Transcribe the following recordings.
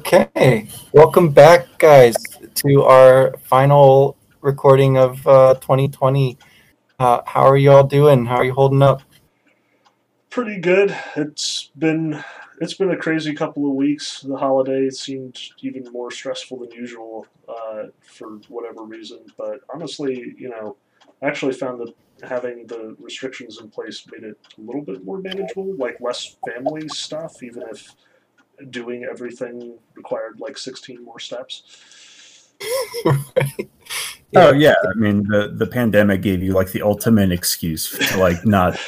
Okay, welcome back, guys, to our final recording of uh, 2020. Uh, how are you all doing? How are you holding up? Pretty good. It's been it's been a crazy couple of weeks. The holiday seemed even more stressful than usual uh, for whatever reason. But honestly, you know, I actually found that having the restrictions in place made it a little bit more manageable, like less family stuff, even if doing everything required like 16 more steps. right. yeah. Oh yeah, I mean the the pandemic gave you like the ultimate excuse to like not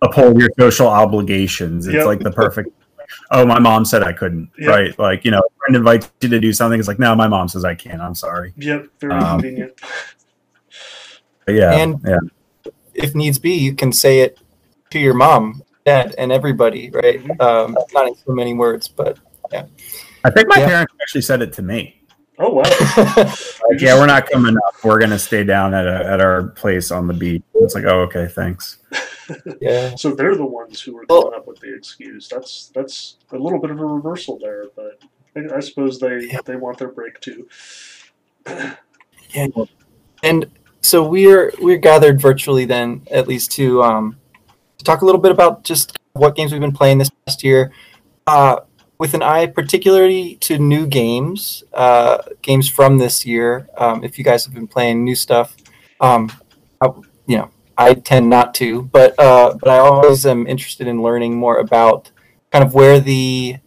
uphold your social obligations. It's yep. like the perfect. Oh, my mom said I couldn't. Yep. Right, like you know, a friend invites you to do something. It's like, no, my mom says I can't. I'm sorry. Yep, very um, convenient. Yeah, and yeah. if needs be, you can say it to your mom, dad, and everybody. Right, mm-hmm. um, not in so many words, but yeah. I think my yeah. parents actually said it to me. Oh wow! like, yeah, we're not coming up. We're gonna stay down at a, at our place on the beach. It's like, oh, okay, thanks. yeah. So they're the ones who were coming up with the excuse. That's that's a little bit of a reversal there, but I, I suppose they yeah. they want their break too. yeah. And so we're we're gathered virtually then, at least to um to talk a little bit about just what games we've been playing this past year. Uh, with an eye particularly to new games, uh, games from this year. Um, if you guys have been playing new stuff, um, I, you know, I tend not to, but uh, but I always am interested in learning more about kind of where the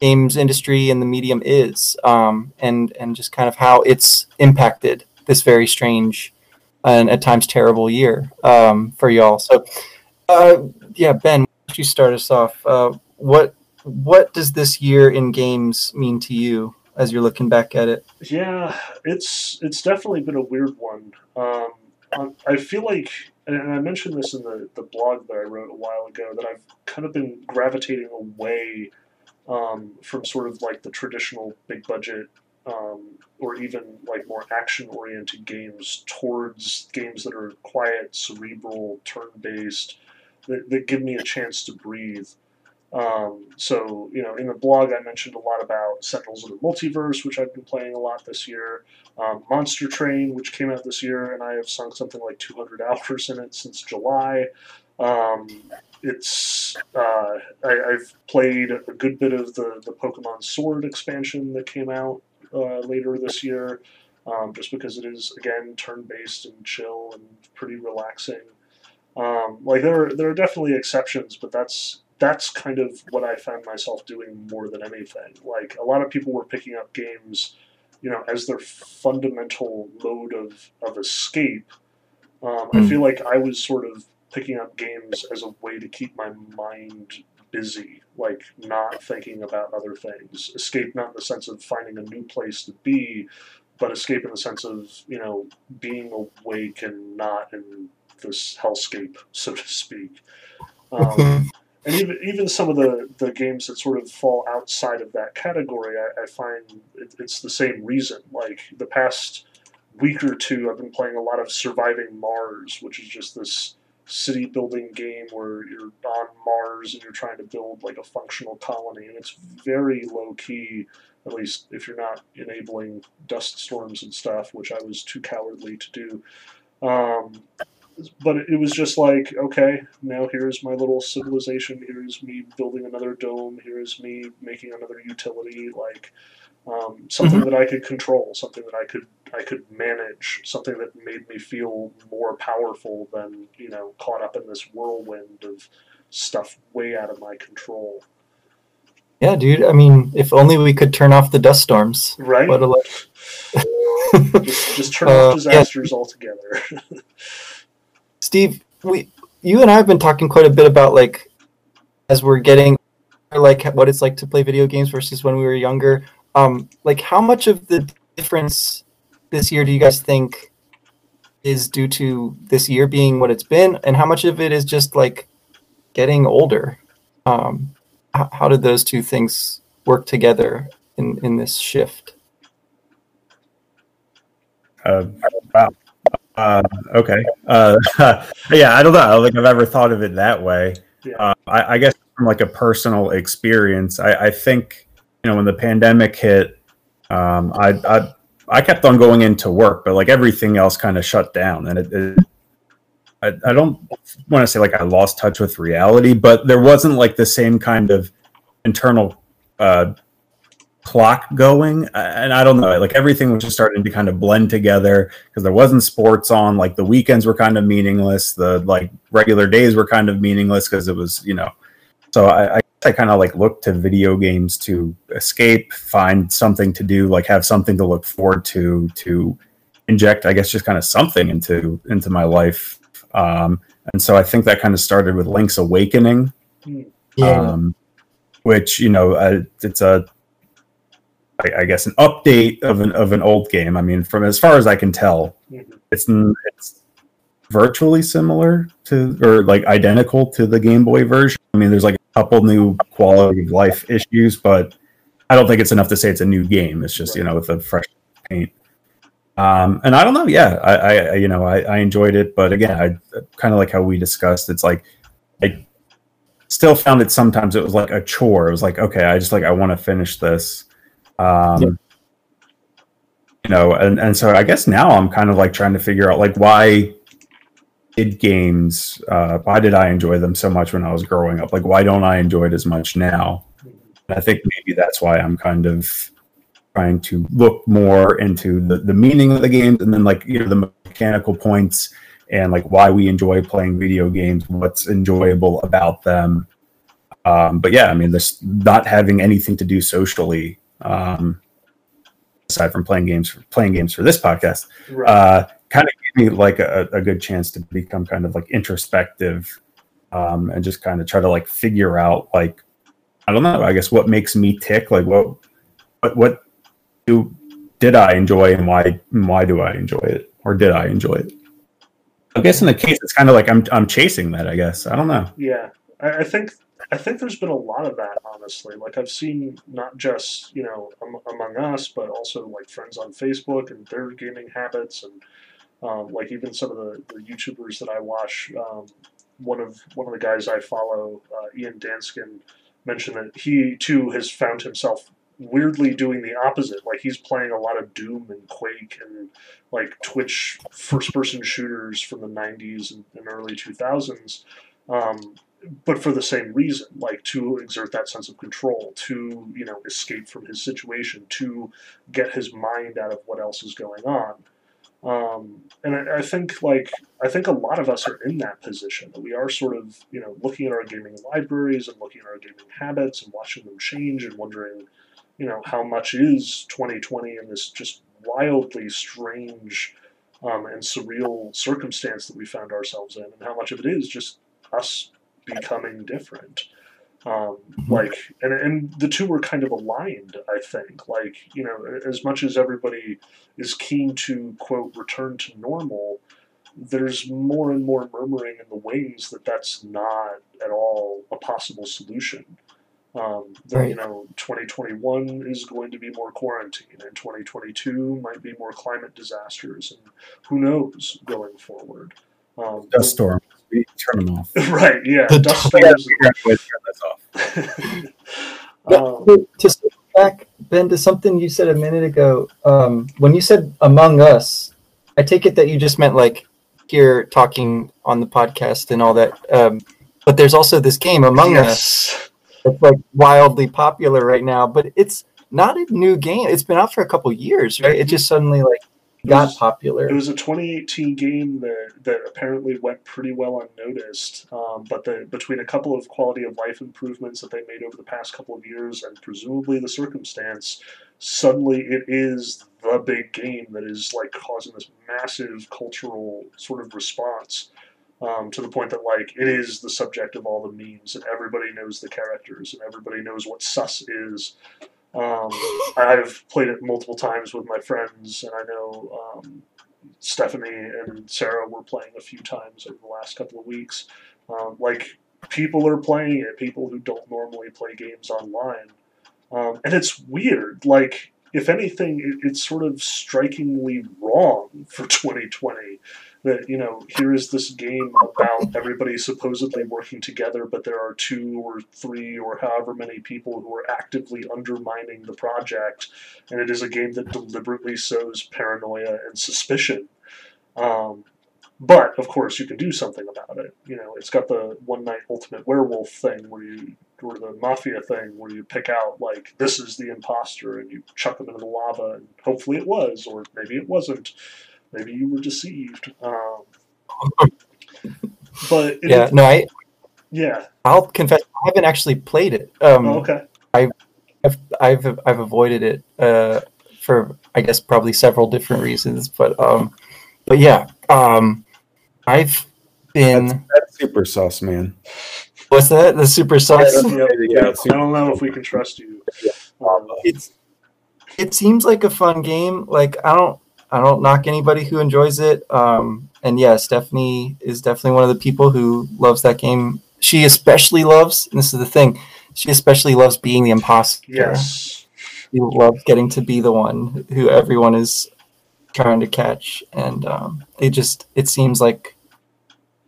games industry and the medium is, um, and and just kind of how it's impacted this very strange and at times terrible year um, for y'all. So, uh, yeah, Ben, why don't you start us off? Uh, what what does this year in games mean to you as you're looking back at it? Yeah, it's it's definitely been a weird one. Um, I feel like, and I mentioned this in the, the blog that I wrote a while ago, that I've kind of been gravitating away um, from sort of like the traditional big budget um, or even like more action oriented games towards games that are quiet, cerebral, turn based, that, that give me a chance to breathe. Um, so, you know, in the blog, I mentioned a lot about Sentinels of the Multiverse, which I've been playing a lot this year. Um, Monster Train, which came out this year, and I have sunk something like 200 hours in it since July. Um, it's uh, I, have played a good bit of the, the Pokemon Sword expansion that came out uh, later this year, um, just because it is again turn based and chill and pretty relaxing. Um, like there, are, there are definitely exceptions, but that's that's kind of what I found myself doing more than anything. Like a lot of people were picking up games, you know, as their fundamental mode of, of escape. Um, mm. I hmm. feel like I was sort of picking up games as a way to keep my mind busy, like not thinking about other things. Escape not in the sense of finding a new place to be, but escape in the sense of, you know, being awake and not in this hellscape, so to speak. Um, and even even some of the, the games that sort of fall outside of that category, I, I find it, it's the same reason. Like the past week or two, I've been playing a lot of Surviving Mars, which is just this city building game where you're on Mars and you're trying to build like a functional colony, and it's very low key. At least if you're not enabling dust storms and stuff, which I was too cowardly to do. Um, but it was just like, okay, now here's my little civilization. Here's me building another dome. Here's me making another utility. Like um, something mm-hmm. that I could control, something that I could I could manage, something that made me feel more powerful than you know caught up in this whirlwind of stuff way out of my control. Yeah, dude. I mean, if only we could turn off the dust storms. Right. What a just, just turn off uh, disasters yeah. altogether. Steve, we, you and I have been talking quite a bit about like, as we're getting, like what it's like to play video games versus when we were younger. Um, like how much of the difference this year do you guys think is due to this year being what it's been, and how much of it is just like getting older? Um, how, how did those two things work together in in this shift? Uh, wow. Uh, okay. Uh, yeah, I don't know. I don't think I've ever thought of it that way. Yeah. Uh, I, I, guess from like a personal experience, I, I, think you know when the pandemic hit, um, I, I I kept on going into work, but like everything else kind of shut down, and it, it I, I don't want to say like I lost touch with reality, but there wasn't like the same kind of internal uh, clock going and i don't know like everything was just starting to kind of blend together because there wasn't sports on like the weekends were kind of meaningless the like regular days were kind of meaningless because it was you know. So i i, I kind of like looked to video games to escape find something to do like have something to look forward to to inject i guess just kind of something into into my life. Um and so i think that kind of started with link's awakening. Yeah. um which you know uh, it's a I, guess an update of an of an old game. I mean, from as far as I can tell, mm-hmm. it's it's virtually similar to or like identical to the Game Boy version. I mean, there's like a couple new quality of life issues, but I don't think it's enough to say it's a new game. It's just you know with a fresh paint. Um, and I don't know. Yeah, I, I you know I, I enjoyed it, but again, I kind of like how we discussed. It's like I still found it sometimes it was like a chore. It was like okay, I just like I want to finish this um, yep. You know, and, and so I guess now I'm kind of like trying to figure out like why did games, uh, why did I enjoy them so much when I was growing up? Like, why don't I enjoy it as much now? And I think maybe that's why I'm kind of trying to look more into the, the meaning of the games and then like, you know, the mechanical points and like why we enjoy playing video games, what's enjoyable about them. Um, but yeah, I mean, this not having anything to do socially um, aside from playing games, for playing games for this podcast, right. uh, kind of gave me like a, a, good chance to become kind of like introspective um, and just kind of try to like figure out like I don't know, I guess what makes me tick, like what what what do did I enjoy and why why do I enjoy it or did I enjoy it? I guess in the case, it's kind of like I'm I'm chasing that. I guess I don't know. Yeah, I, I think I think there's been a lot of that, honestly. Like I've seen not just you know among us, but also like friends on Facebook and their gaming habits, and um, like even some of the, the YouTubers that I watch. Um, one of one of the guys I follow, uh, Ian Danskin, mentioned that he too has found himself weirdly doing the opposite. Like he's playing a lot of Doom and Quake and like Twitch first person shooters from the 90s and, and early 2000s. Um, but for the same reason, like to exert that sense of control, to you know escape from his situation, to get his mind out of what else is going on. Um, and I, I, think like I think a lot of us are in that position that we are sort of you know looking at our gaming libraries and looking at our gaming habits and watching them change and wondering, you know, how much is 2020 in this just wildly strange um, and surreal circumstance that we found ourselves in, and how much of it is just us becoming different. Um, like, and, and the two were kind of aligned, I think. Like, you know, as much as everybody is keen to, quote, return to normal, there's more and more murmuring in the wings that that's not at all a possible solution. Um, that, right. you know, 2021 is going to be more quarantine, and 2022 might be more climate disasters, and who knows going forward. Um, Dust storm turn them off. right. Yeah. The dust storms. um, to step back, Ben, to something you said a minute ago, um, when you said "among us," I take it that you just meant like here talking on the podcast and all that. Um, but there's also this game Among yes. Us. It's like wildly popular right now, but it's not a new game. It's been out for a couple years, right? It just suddenly like got was, popular. It was a 2018 game that, that apparently went pretty well unnoticed, um, but the, between a couple of quality of life improvements that they made over the past couple of years and presumably the circumstance, suddenly it is the big game that is like causing this massive cultural sort of response. Um, to the point that like it is the subject of all the memes and everybody knows the characters and everybody knows what sus is um, I've played it multiple times with my friends, and I know um, Stephanie and Sarah were playing a few times over the last couple of weeks. Um, like people are playing it, people who don't normally play games online, um, and it's weird. Like if anything, it, it's sort of strikingly wrong for 2020 that you know here is this game about everybody supposedly working together but there are two or three or however many people who are actively undermining the project. And it is a game that deliberately sows paranoia and suspicion. Um, but of course you can do something about it. You know it's got the one night ultimate werewolf thing where you or the mafia thing where you pick out like this is the imposter and you chuck them into the lava and hopefully it was or maybe it wasn't maybe you were deceived. Um, but yeah, no, I yeah, I'll confess I haven't actually played it. Um, oh, okay, I've, I've I've I've avoided it uh, for I guess probably several different reasons, but um, but yeah, um, I've been that's, that's super sauce man. What's that? The super sauce? Yeah, yeah, I don't know if we can trust you. Um, it's it seems like a fun game. Like I don't I don't knock anybody who enjoys it. Um, and yeah, Stephanie is definitely one of the people who loves that game. She especially loves, and this is the thing, she especially loves being the imposter. Yes. She loves getting to be the one who everyone is trying to catch. And um, it just, it seems like,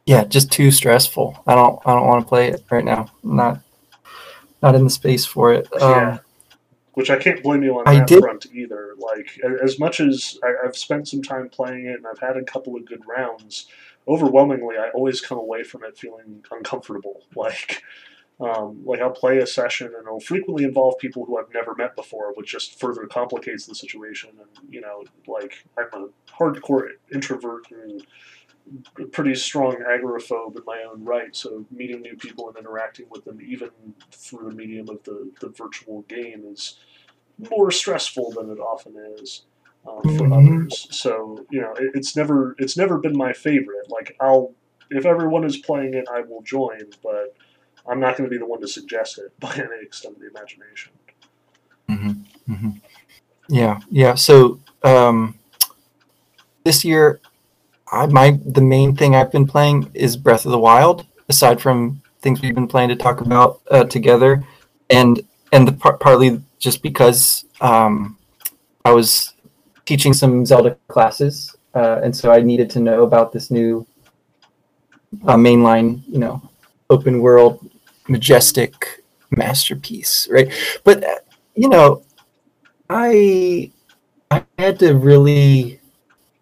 yeah, just too stressful. I don't, I don't want to play it right now. I'm not, not in the space for it. Um, yeah which I can't blame you on that did... front either. Like as much as I, have spent some time playing it and I've had a couple of good rounds, overwhelmingly I always come away from it feeling uncomfortable. Like. Um, like I'll play a session and it'll frequently involve people who I've never met before, which just further complicates the situation. And you know, like I'm a hardcore introvert and pretty strong agoraphobe in my own right, so meeting new people and interacting with them, even through the medium of the, the virtual game, is more stressful than it often is uh, for mm-hmm. others. So you know, it, it's never it's never been my favorite. Like I'll if everyone is playing it, I will join, but I'm not going to be the one to suggest it by any extent of the imagination. Mm-hmm. Mm-hmm. Yeah, yeah. So um, this year I, my the main thing I've been playing is Breath of the Wild. Aside from things we've been planning to talk about uh, together, and and the par- partly just because um, I was teaching some Zelda classes, uh, and so I needed to know about this new uh, mainline, you know, open world, majestic masterpiece, right? But uh, you know, I I had to really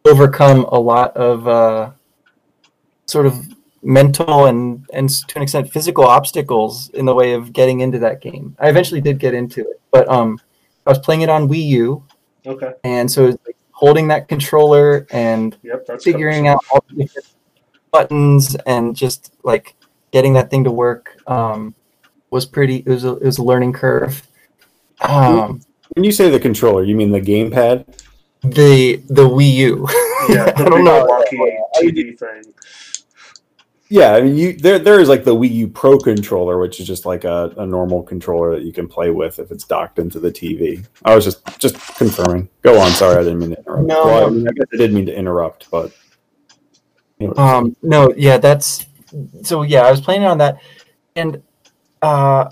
overcome a lot of uh, sort of mental and and to an extent physical obstacles in the way of getting into that game. I eventually did get into it, but um, I was playing it on Wii U. Okay. And so it like holding that controller and yep, figuring out all the different buttons and just like getting that thing to work um, was pretty. It was a, it was a learning curve. Um, when you say the controller, you mean the gamepad? The the Wii U. Yeah, I don't know. Lucky TV thing. Yeah, I mean, you there there is like the Wii U Pro controller, which is just like a, a normal controller that you can play with if it's docked into the TV. I was just just confirming. Go on. Sorry, I didn't mean to interrupt. No, well, I, mean, I guess I did mean to interrupt, but um, no, yeah, that's so. Yeah, I was playing on that, and uh,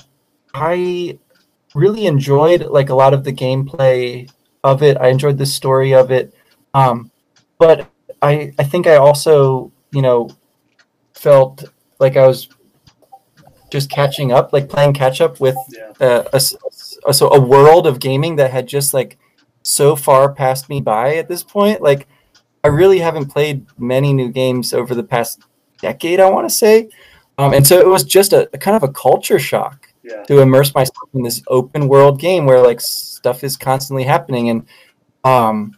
I really enjoyed like a lot of the gameplay of it. I enjoyed the story of it. Um, but I I think I also you know felt like I was just catching up, like playing catch up with yeah. uh, a, a, so a world of gaming that had just like so far passed me by at this point. Like I really haven't played many new games over the past decade. I want to say, um, and so it was just a, a kind of a culture shock yeah. to immerse myself in this open world game where like stuff is constantly happening. And um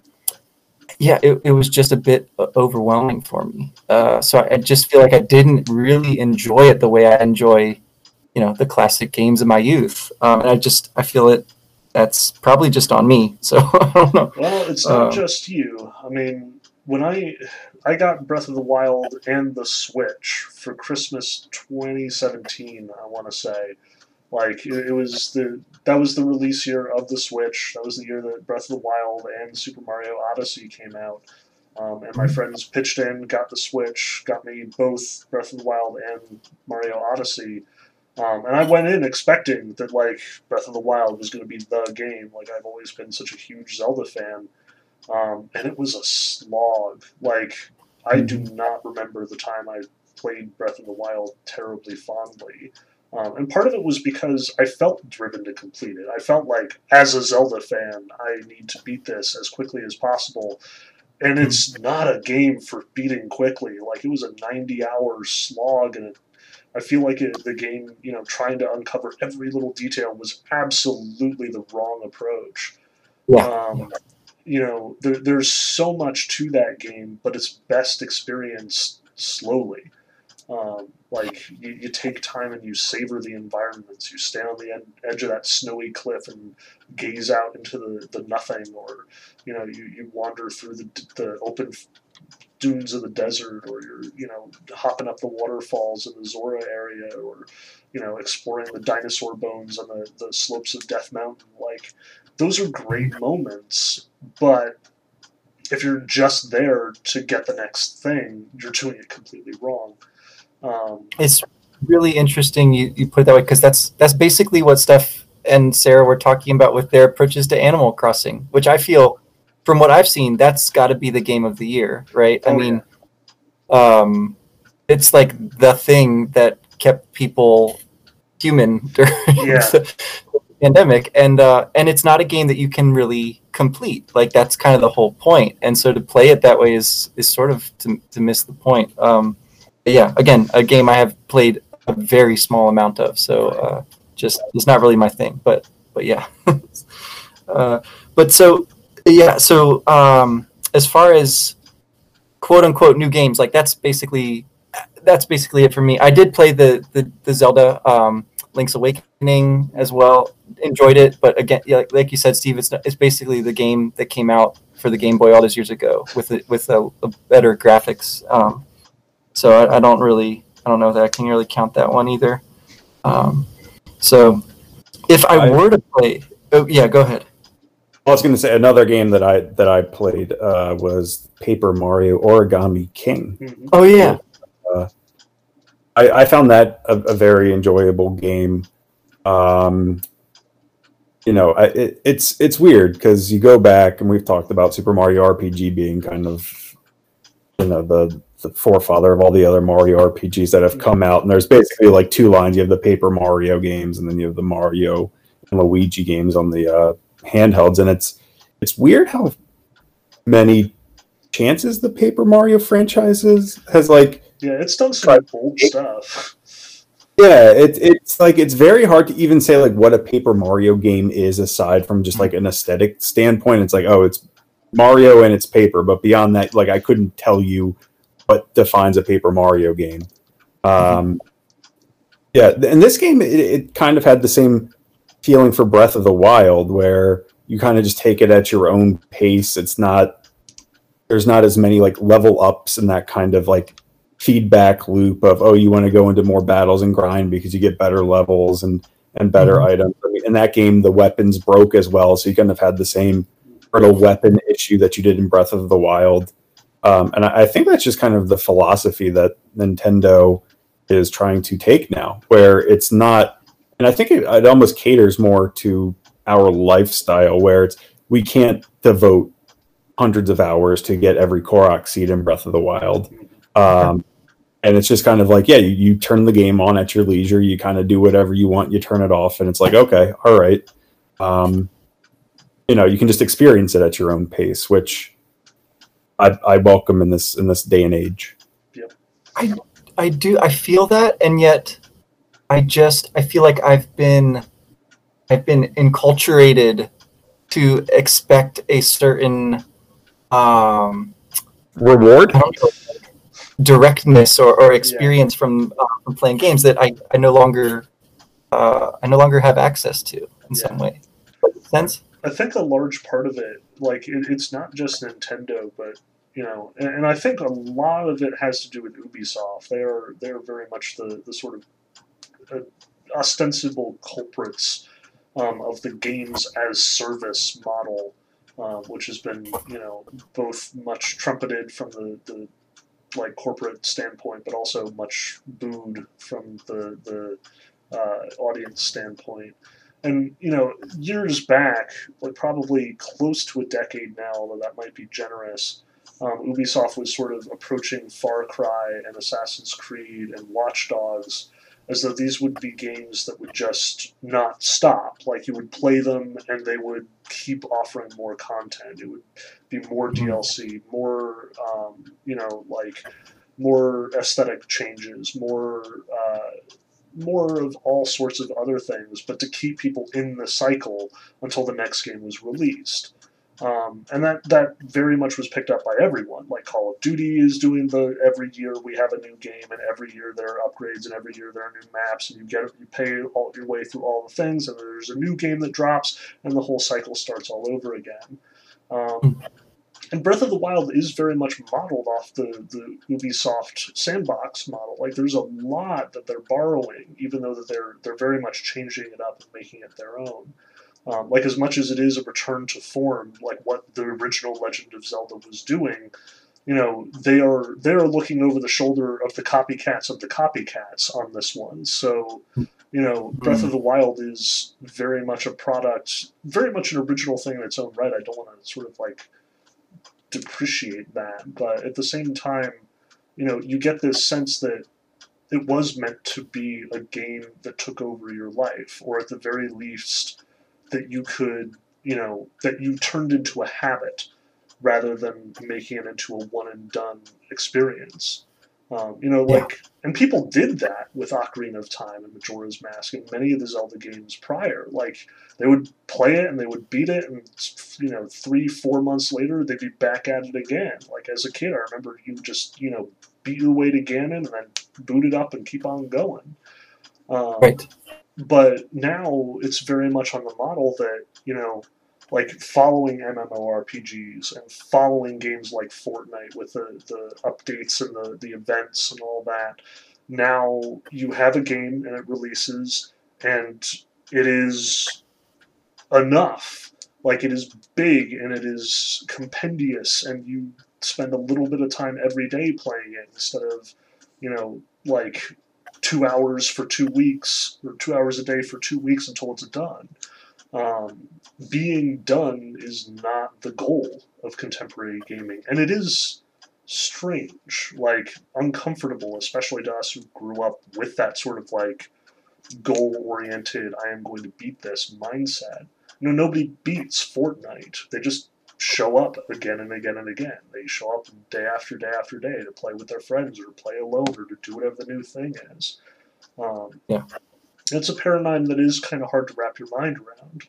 yeah it, it was just a bit overwhelming for me. Uh so I, just feel like i didn't really enjoy it the way i enjoy you know the classic games of my youth. Um and i just i feel it that's probably just on me. So i don't know. Well it's not uh, just you. I mean when i i got breath of the wild and the switch for christmas 2017 i want to say like it, it, was the that was the release year of the Switch. That was the year that Breath of the Wild and Super Mario Odyssey came out. Um, and my mm-hmm. friends pitched in, got the Switch, got me both Breath of the Wild and Mario Odyssey. Um, and I went in expecting that like Breath of the Wild was going to be the game. Like I've always been such a huge Zelda fan, um, and it was a slog. Like I do mm-hmm. not remember the time I played Breath of the Wild terribly fondly. Um, and part of it was because I felt driven to complete it. I felt like, as a Zelda fan, I need to beat this as quickly as possible. And it's mm-hmm. not a game for beating quickly. Like, it was a 90 hour slog, and it, I feel like it, the game, you know, trying to uncover every little detail was absolutely the wrong approach. Yeah. Um, you know, there, there's so much to that game, but it's best experienced slowly. Um, like you, you, take time and you savor the environments. You stand on the ed- edge of that snowy cliff and gaze out into the, the nothing, or you know you, you wander through the, the open dunes of the desert, or you're you know hopping up the waterfalls in the Zora area, or you know exploring the dinosaur bones on the, the slopes of Death Mountain. Like those are great moments, but if you're just there to get the next thing, you're doing it completely wrong. Um, it's really interesting you, you put it that way because that's that's basically what Steph and Sarah were talking about with their approaches to Animal Crossing, which I feel, from what I've seen, that's got to be the game of the year, right? Oh, I mean, yeah. um, it's like the thing that kept people human during yeah. the pandemic, and uh, and it's not a game that you can really complete. Like that's kind of the whole point, and so to play it that way is is sort of to, to miss the point. Um, yeah, again, a game I have played a very small amount of, so uh, just it's not really my thing. But but yeah, uh, but so yeah, so um, as far as quote unquote new games, like that's basically that's basically it for me. I did play the the, the Zelda um, Link's Awakening as well. Enjoyed it, but again, like, like you said, Steve, it's not, it's basically the game that came out for the Game Boy all those years ago with it with a, a better graphics. Um, so I, I, don't really, I don't know that I can really count that one either. Um, so if I, I, were to play, oh yeah, go ahead. I was going to say another game that I that I played uh, was Paper Mario Origami King. Mm-hmm. Oh yeah. Uh, I, I, found that a, a, very enjoyable game. Um, you know, I, it, it's it's weird because you go back and we've talked about Super Mario RPG being kind of you know the the forefather of all the other Mario RPGs that have come out. And there's basically like two lines. You have the Paper Mario games, and then you have the Mario and Luigi games on the uh, handhelds. And it's it's weird how many chances the Paper Mario franchises has like. Yeah, it's done some bold stuff. Yeah, it, it's like it's very hard to even say like what a Paper Mario game is aside from just like an aesthetic standpoint. It's like oh, it's Mario and it's paper, but beyond that, like I couldn't tell you what defines a Paper Mario game. Um, yeah, in this game, it, it kind of had the same feeling for Breath of the Wild, where you kind of just take it at your own pace. It's not there's not as many like level ups and that kind of like feedback loop of oh you want to go into more battles and grind because you get better levels and and better mm-hmm. items. I mean, in that game, the weapons broke as well, so you kind of had the same sort of weapon issue that you did in Breath of the Wild. Um, and I, I, think that's just kind of the philosophy that Nintendo is trying to take now, where it's not, and I think it, it almost caters more to our lifestyle, where it's we can't devote hundreds of hours to get every Korok seed in Breath of the Wild. Um, and it's just kind of like, yeah, you, you turn the game on at your leisure, you kind of do whatever you want, you turn it off, and it's like, okay, all right. Um, you know, you can just experience it at your own pace, which I, I welcome in this in this day and age. Yep. I I do I feel that, and yet I just I feel like I've been I've been enculturated to expect a certain um, reward directness or, or experience yeah. from, uh, from playing games that I, I no longer uh, I no longer have access to in yeah. some way. sense? I think a large part of it, like it, it's not just Nintendo, but you know, and, and, I think a lot of it has to do with Ubisoft. They are they are very much the the sort of uh, ostensible culprits um, of the games as service model, um, which has been you know both much trumpeted from the, the like corporate standpoint, but also much booed from the the uh, audience standpoint. And you know, years back, like probably close to a decade now, although that might be generous um, Ubisoft was sort of approaching Far Cry and Assassin's Creed and Watch Dogs as though these would be games that would just not stop. Like you would play them and they would keep offering more content. It would be more Mm-hmm. DLC, more, um, you know, like more aesthetic changes, more. Uh, more of all sorts of other things, but to keep people in the cycle until the next game was released. Um, and that, that very much was picked up by everyone. Like Call of Duty is doing the every year we have a new game, and every year there are upgrades, and every year there are new maps, and you get you pay all your way through all the things, and there's a new game that drops, and the whole cycle starts all over again. Um, and Breath of the Wild is very much modeled off the, the Ubisoft sandbox model. Like there's a lot that they're borrowing, even though that they're they're very much changing it up and making it their own. Um, like as much as it is a return to form, like what the original Legend of Zelda was doing, you know, they are they are looking over the shoulder of the copycats of the copycats on this one. So, you know, Breath of the Wild is very much a product, very much an original thing in its own right. I don't want to sort of like depreciate that, but at the same time, you know, you get this sense that it was meant to be a game that took over your life, or at the very least, that you could, you know, that you turned into a habit rather than making it into a one and done experience. Um, you know, Yeah. like, and people did that with Ocarina of Time and Majora's Mask and many of the Zelda games prior. Like, they would play it and they would beat it, and you know, three, four months later, they'd be back at it again. Like as a kid, I remember you just you know beat your way to Ganon and then boot it up and keep on going. Um, Right. But now it's very much on the model that you know, like following MMORPGs and following games like Fortnite with the, the updates and the, the events and all that. Now you have a game and it releases and it is enough. Like it is big and it is compendious, and you spend a little bit of time every day playing it instead of, you know, like two hours for two weeks or two hours a day for two weeks until it's done. Um, being done is not the goal of contemporary gaming, and it is strange, like uncomfortable, especially to us who grew up with that sort of like goal oriented, I am going to beat this mindset. You know, nobody beats Fortnite. They just show up again and again and again. They show up day after day after day to play with their friends or play alone or to do whatever the new thing is. Um, Yeah. It's a paradigm that is kind of hard to wrap your mind around.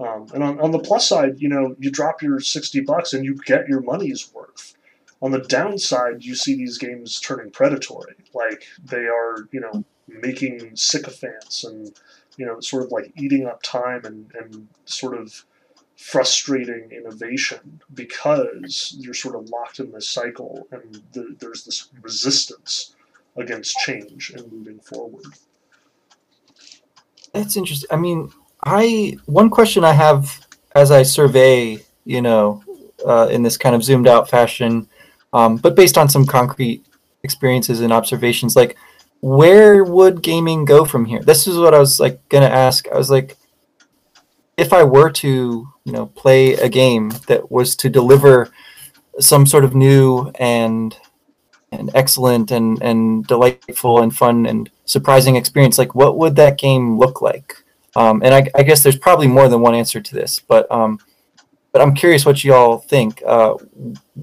Um, and on, on the plus side, you know, you drop your 60 bucks and you get your money's worth. On the downside, you see these games turning predatory. Like they are, you know, making sycophants and, you know, sort of like eating up time and, and sort of frustrating innovation because you're sort of locked in this cycle and the, there's this resistance against change and moving forward. That's interesting. I mean, I one question I have as I survey, you know, uh, in this kind of zoomed out fashion, um, but based on some concrete experiences and observations, like where would gaming go from here? This is what I was like gonna ask. I was like, if I were to, you know, play a game that was to deliver some sort of new and and excellent and and delightful and fun and surprising experience like what would that game look like? Um, and I, I guess there's probably more than one answer to this but um, but i'm curious what you all think. Uh,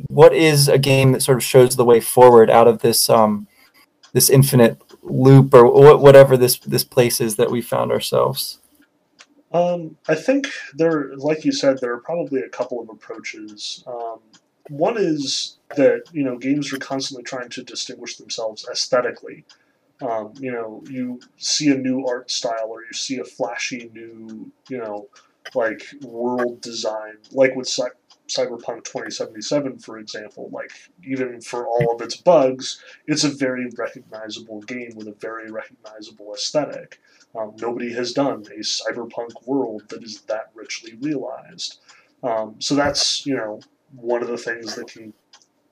what is a game that sort of shows the way forward out of this um, this infinite loop or wh- whatever this this place is that we found ourselves Um, I think there, like you said, there are probably a couple of approaches. Um, one is that you know games are constantly trying to distinguish themselves aesthetically. Um, you know, you see a new art style or you see a flashy new, you know, like world design, like with Cy- Cyberpunk 2077, for example. Like even for all of its bugs, it's a very recognizable game with a very recognizable aesthetic. Um, nobody has done a cyberpunk world that is that richly realized. Um, so that's you know one of the things that can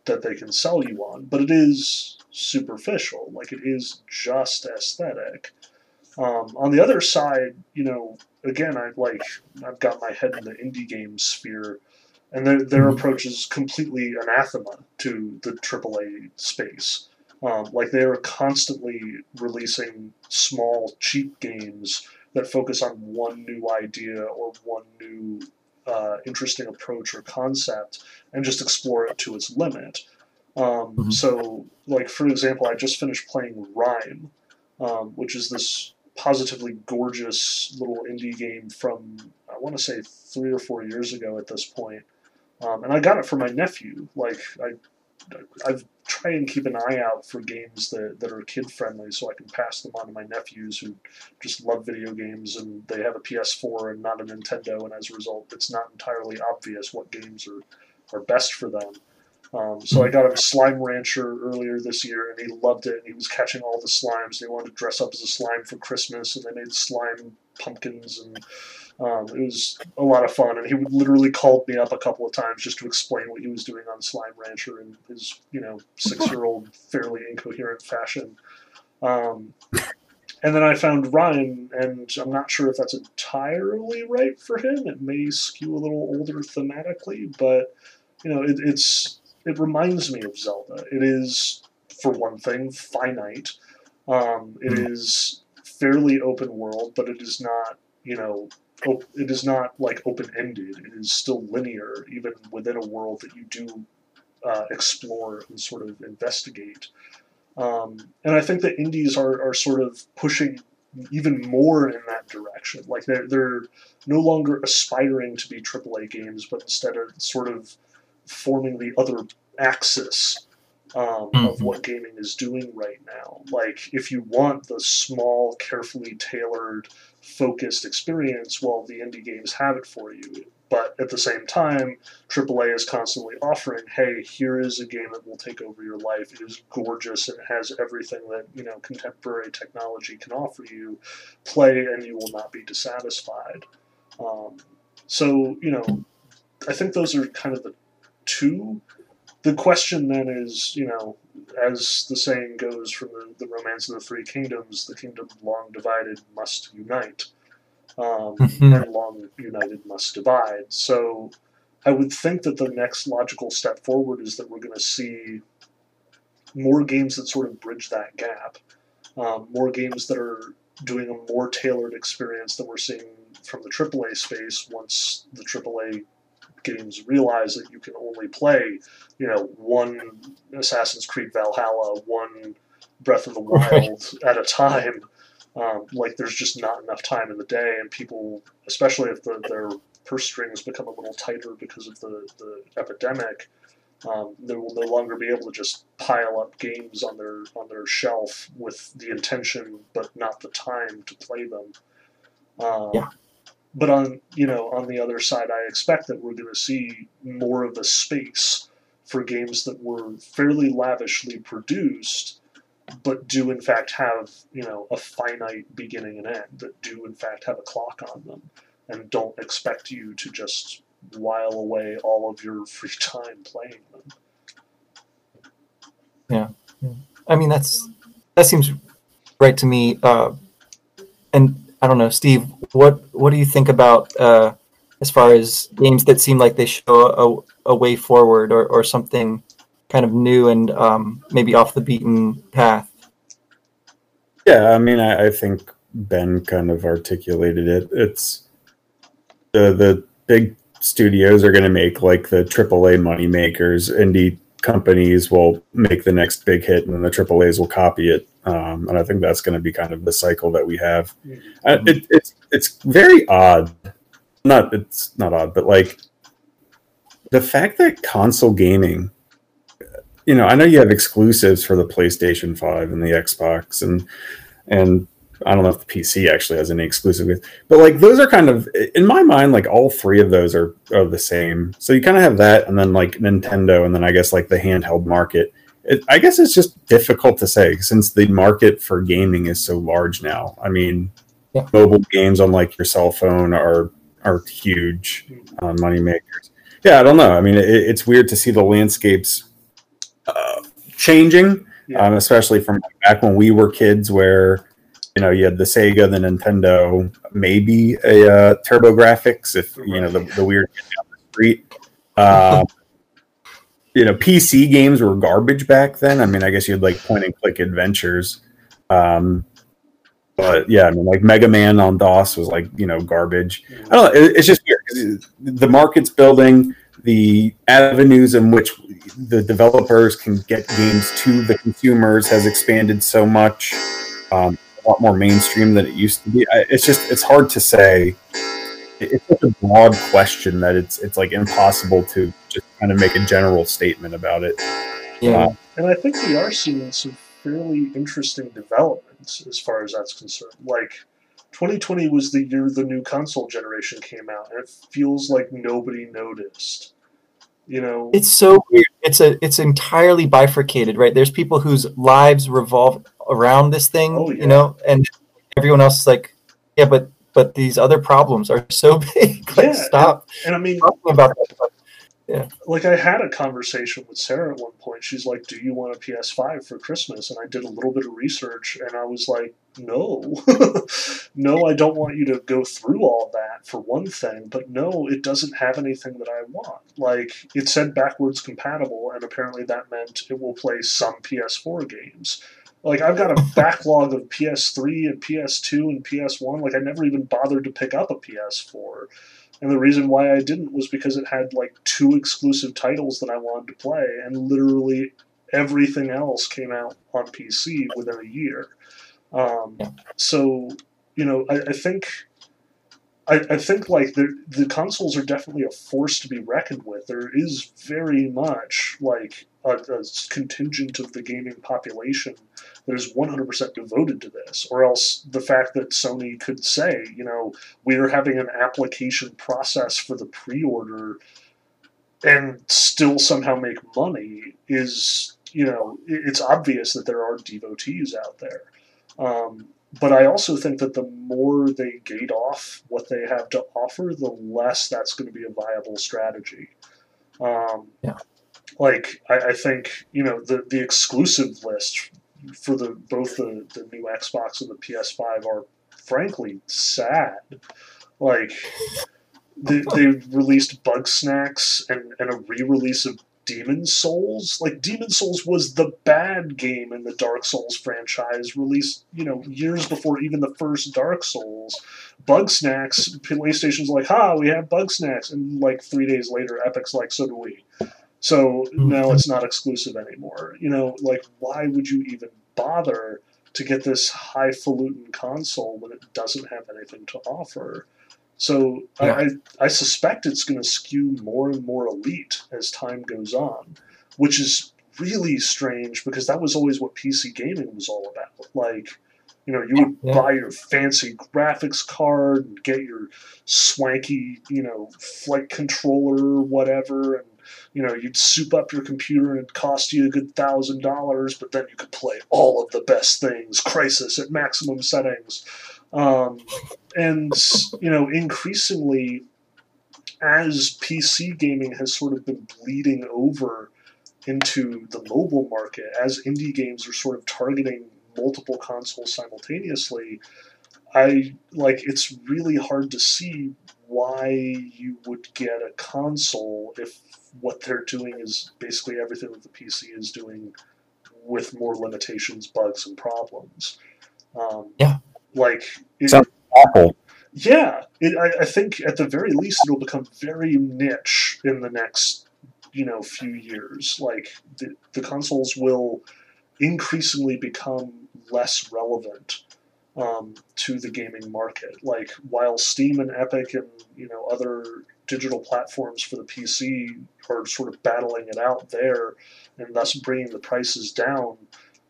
that they can sell you on, but it is superficial. Like it is just aesthetic. Um, on the other side, you know, again, I like I've got my head in the indie game sphere. and their their mm-hmm. approach is completely anathema to the AAA space. Um, like they are constantly releasing small, cheap games that focus on one new idea or one new uh, interesting approach or concept, and just explore it to its limit. Um, mm-hmm. So, like for example, I just finished playing Rime, um, which is this positively gorgeous little indie game from I want to say three or four years ago at this point. Um, and I got it for my nephew. Like I, I've tried and keep an eye out for games that, that are kid friendly, so I can pass them on to my nephews who just love video games and they have a PS4 and not a Nintendo, and as a result, it's not entirely obvious what games are are best for them. Um, so I got him Slime Rancher earlier this year, and he loved it. And he was catching all the slimes. He wanted to dress up as a slime for Christmas, and they made slime pumpkins and um, it was a lot of fun, and he literally called me up a couple of times just to explain what he was doing on Slime Rancher in his, you know, six-year-old, fairly incoherent fashion. Um, and then I found Rime, and I'm not sure if that's entirely right for him. It may skew a little older thematically, but you know, it, it's it reminds me of Zelda. It is, for one thing, finite. Um, it hmm. fairly open world, but it is not, you know, it is not like open ended. It is still linear, even within a world that you do uh, explore and sort of investigate. Um, and I think that indies are, are sort of pushing even more in that direction. Like they're they're no longer aspiring to be AAA games, but instead are sort of forming the other axis um, mm-hmm. of what gaming is doing right now. Like if you want the small, carefully tailored focused experience, well, the indie games have it for you. But at the same time, AAA is constantly offering, hey, here is a game that will take over your life. It is gorgeous and it has everything that, you know, contemporary technology can offer you. Play and you will not be dissatisfied. Um, so, you know, I think those are kind of the two. The question then is, you know, as the saying goes from the, the Romance of the Three Kingdoms, the kingdom long divided must unite, um, and long united must divide. So I would think that the next logical step forward is that we're going to see more games that sort of bridge that gap, um, more games that are doing a more tailored experience than we're seeing from the AAA space once the AAA games realize that you can only play, you know, one Assassin's Creed Valhalla, one Breath of the Wild right. at a time. Um, like there's just not enough time in the day, and people, especially if the, their purse strings become a little tighter because of the, the epidemic, um, they will no longer be able to just pile up games on their on their shelf with the intention but not the time to play them. Um, yeah. But on you know on the other side, I expect that we're going to see more of a space for games that were fairly lavishly produced, but do in fact have you know a finite beginning and end. That do in fact have a clock on them, and don't expect you to just while away all of your free time playing them. Yeah, I mean that's that seems right to me. Uh, and I don't know, Steve. What what do you think about uh, as far as games that seem like they show a, a way forward or, or something kind of new and um, maybe off the beaten path? Yeah, I mean, I, I think Ben kind of articulated it. It's the the big studios are going to make like the AAA money makers. Indie companies will make the next big hit, and then the AAA's will copy it. Um, and I think that's going to be kind of the cycle that we have. Uh, it, it's it's very odd. Not it's not odd, but like the fact that console gaming. You know, I know you have exclusives for the PlayStation Five and the Xbox, and and I don't know if the PC actually has any exclusive, but like those are kind of in my mind, like all three of those are, are the same. So you kind of have that, and then like Nintendo, and then I guess like the handheld market. It, I guess it's just difficult to say since the market for gaming is so large now. I mean, yeah. mobile games on like your cell phone are are huge uh, money makers. Yeah, I don't know. I mean, it, it's weird to see the landscapes uh, changing, yeah. um, especially from back when we were kids, where you know, you had the Sega, the Nintendo, maybe a uh, TurboGrafx if you know the, the weird down the street. Um, you know, PC games were garbage back then. I mean, I guess you had like point and click adventures. Um, but yeah, I mean, like Mega Man on DOS was like you know garbage. I don't know. It's just weird. The market's building. The avenues in which the developers can get games to the consumers has expanded so much. Um, a lot more mainstream than it used to be. It's just it's hard to say. It's such a broad question that it's it's like impossible to just kind of make a general statement about it. Yeah, uh, and I think we are seeing some fairly interesting developments as far as that's concerned. Like 2020 was the year the new console generation came out, and it feels like nobody noticed. You know, it's so weird. It's a it's entirely bifurcated, right? There's people whose lives revolve around this thing, oh, yeah. you know, and everyone else is like, yeah, but but these other problems are so big. like, yeah, stop. And, and I mean, about that. Yeah. Like I had a conversation with Sarah at one point. She's like, "Do you want a PS5 for Christmas?" And I did a little bit of research, and I was like, "No, no, I don't want you to go through all that for one thing. But no, it doesn't have anything that I want. Like it said backwards compatible, and apparently that meant it will play some PS4 games." Like I've got a backlog of PS3 and PS2 and PS1. Like I never even bothered to pick up a PS4. And the reason why I didn't was because it had like two exclusive titles that I wanted to play, and literally everything else came out on PC within a year. Um, so, you know, I, I think. I, I, think like the the consoles are definitely a force to be reckoned with. There is very much like a, a contingent of the gaming population that is 100% devoted to this, or else the fact that Sony could say, you know, we're having an application process for the pre order and still somehow make money is, you know, it's obvious that there are devotees out there. Um, but I also think that the more they gate off what they have to offer, the less that's going to be a viable strategy. Um, yeah. Like I, I, think you know the the exclusive list for the both the, the new Xbox and the PS5 are frankly sad. Like they, they released Bugsnax and, and a re-release of Demon Souls. Like Demon Souls was the bad game in the Dark Souls franchise, released you know years before even the first Dark Souls. Bugsnax, PlayStation's like, ha, we have Bugsnax, and like three days later, Epic's like, so do we. So mm-hmm. now it's not exclusive anymore. You know, like why would you even bother to get this highfalutin console when it doesn't have anything to offer? So yeah. I, I suspect it's going to skew more and more elite as time goes on, which is really strange because that was always what PC gaming was all about. Like, you know, you would yeah. buy your fancy graphics card and get your swanky, you know, flight controller or whatever, and you know, you'd soup up your computer and it'd cost you a good thousand dollars, but then you could play all of the best things, Crysis at maximum settings. Um, and, you know, increasingly, as PC gaming has sort of been bleeding over into the mobile market, as indie games are sort of targeting multiple consoles simultaneously, I like it's really hard to see why you would get a console if what they're doing is basically everything that the PC is doing with more limitations, bugs, and problems. Um, yeah. Like, it, sounds awful. Yeah. It, I, I think at the very least it'll become very niche in the next, you know, few years. Like, the, the consoles will increasingly become less relevant um, to the gaming market. Like while Steam and Epic and you know other digital platforms for the PC are sort of battling it out there, and thus bringing the prices down.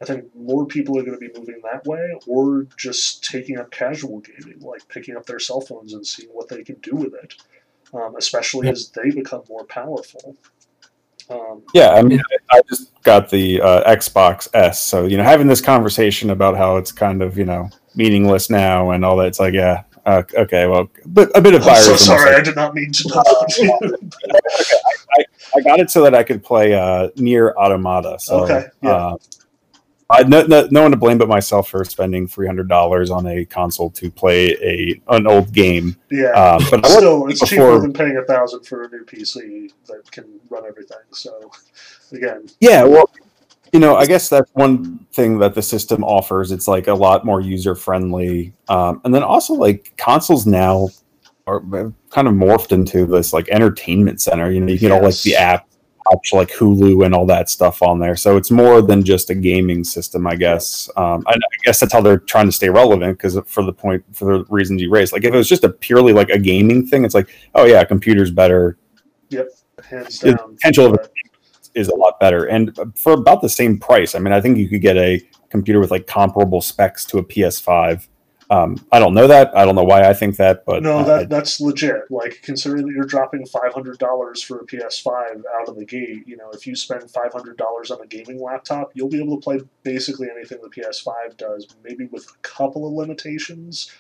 I think more people are going to be moving that way, or just taking up casual gaming, like picking up their cell phones and seeing what they can do with it, um, especially as they become more powerful. Um, yeah, I mean, I just got the uh, Xbox S, so you know, having this conversation about how it's kind of you know meaningless now and all that. It's like, yeah, uh, okay, well, but a bit of virus. I'm so sorry, I did not mean to. Uh, okay, I, I, got it so that I could play uh, NieR Automata. So, okay, yeah. Uh, I, no, no, no one to blame but myself for spending three hundred dollars on a console to play a an old game. Yeah, um, but still, it's before... cheaper than paying a thousand for a new PC that can run everything. So, again, yeah, well, you know, I guess that's one thing that the system offers. It's like a lot more user friendly, um, and then also like consoles now are kind of morphed into this like entertainment center. You know, you get yes. all like the app watch like Hulu and all that stuff on there. So it's more than just a gaming system, I guess. Um, I, I, guess that's how they're trying to stay relevant because for the point, for the reasons you raised, like if it was just a purely like a gaming thing, it's like, oh yeah, computer's better. Yep, hands down. The potential of it is a lot better, and for about the same price. I mean, I think you could get a computer with like comparable specs to a PS5 um, I don't know that. I don't know why I think that, but no, that I, that's legit. Like considering that you're dropping five hundred dollars for a PS5 out of the gate, you know, if you spend five hundred dollars on a gaming laptop, you'll be able to play basically anything the PS5 does, maybe with a couple of limitations.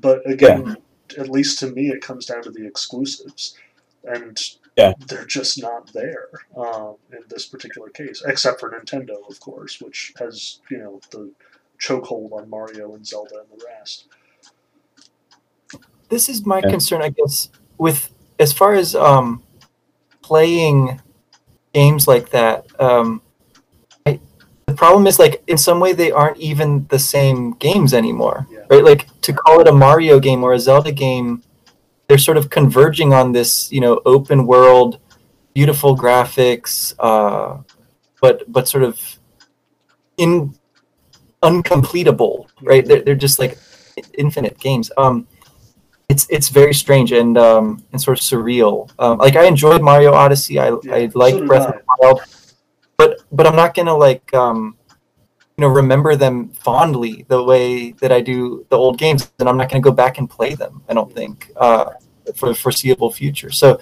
But again, yeah. at least to me, it comes down to the exclusives, and yeah. they're just not there um, in this particular case, except for Nintendo, of course, which has you know the chokehold on Mario and Zelda and the rest. This is my yeah. concern, I guess, with as far as um, playing games like that. Um, I, the problem is, like, in some way, they aren't even the same games anymore, yeah. right? Like, to call it a Mario game or a Zelda game, they're sort of converging on this, you know, open world, beautiful graphics, uh, but but sort of in uncompletable, right? They're, they're just like infinite games. Um, it's it's very strange and um, and sort of surreal. Um, like I enjoyed Mario Odyssey. I yeah, I like so Breath of the Wild, but but I'm not gonna like um, you know remember them fondly the way that I do the old games, and I'm not gonna go back and play them. I don't think uh, for the foreseeable future. So,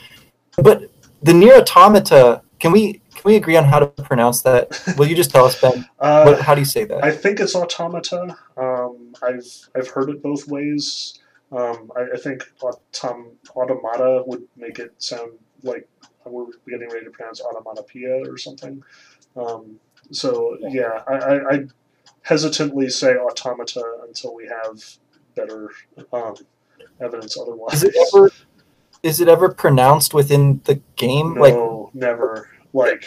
but the NieR Automata, can we can we agree on how to pronounce that? Will you just tell us, Ben? Uh, what, how do you say that? I think it's automata. Um, I've I've heard it both ways. Um, I, I, think autom- automata would make it sound like we're getting ready to pronounce automatopoeia or something. Um, so yeah, I, I, I, hesitantly say automata until we have better um, evidence otherwise. Is it ever is it ever pronounced within the game? No, like never like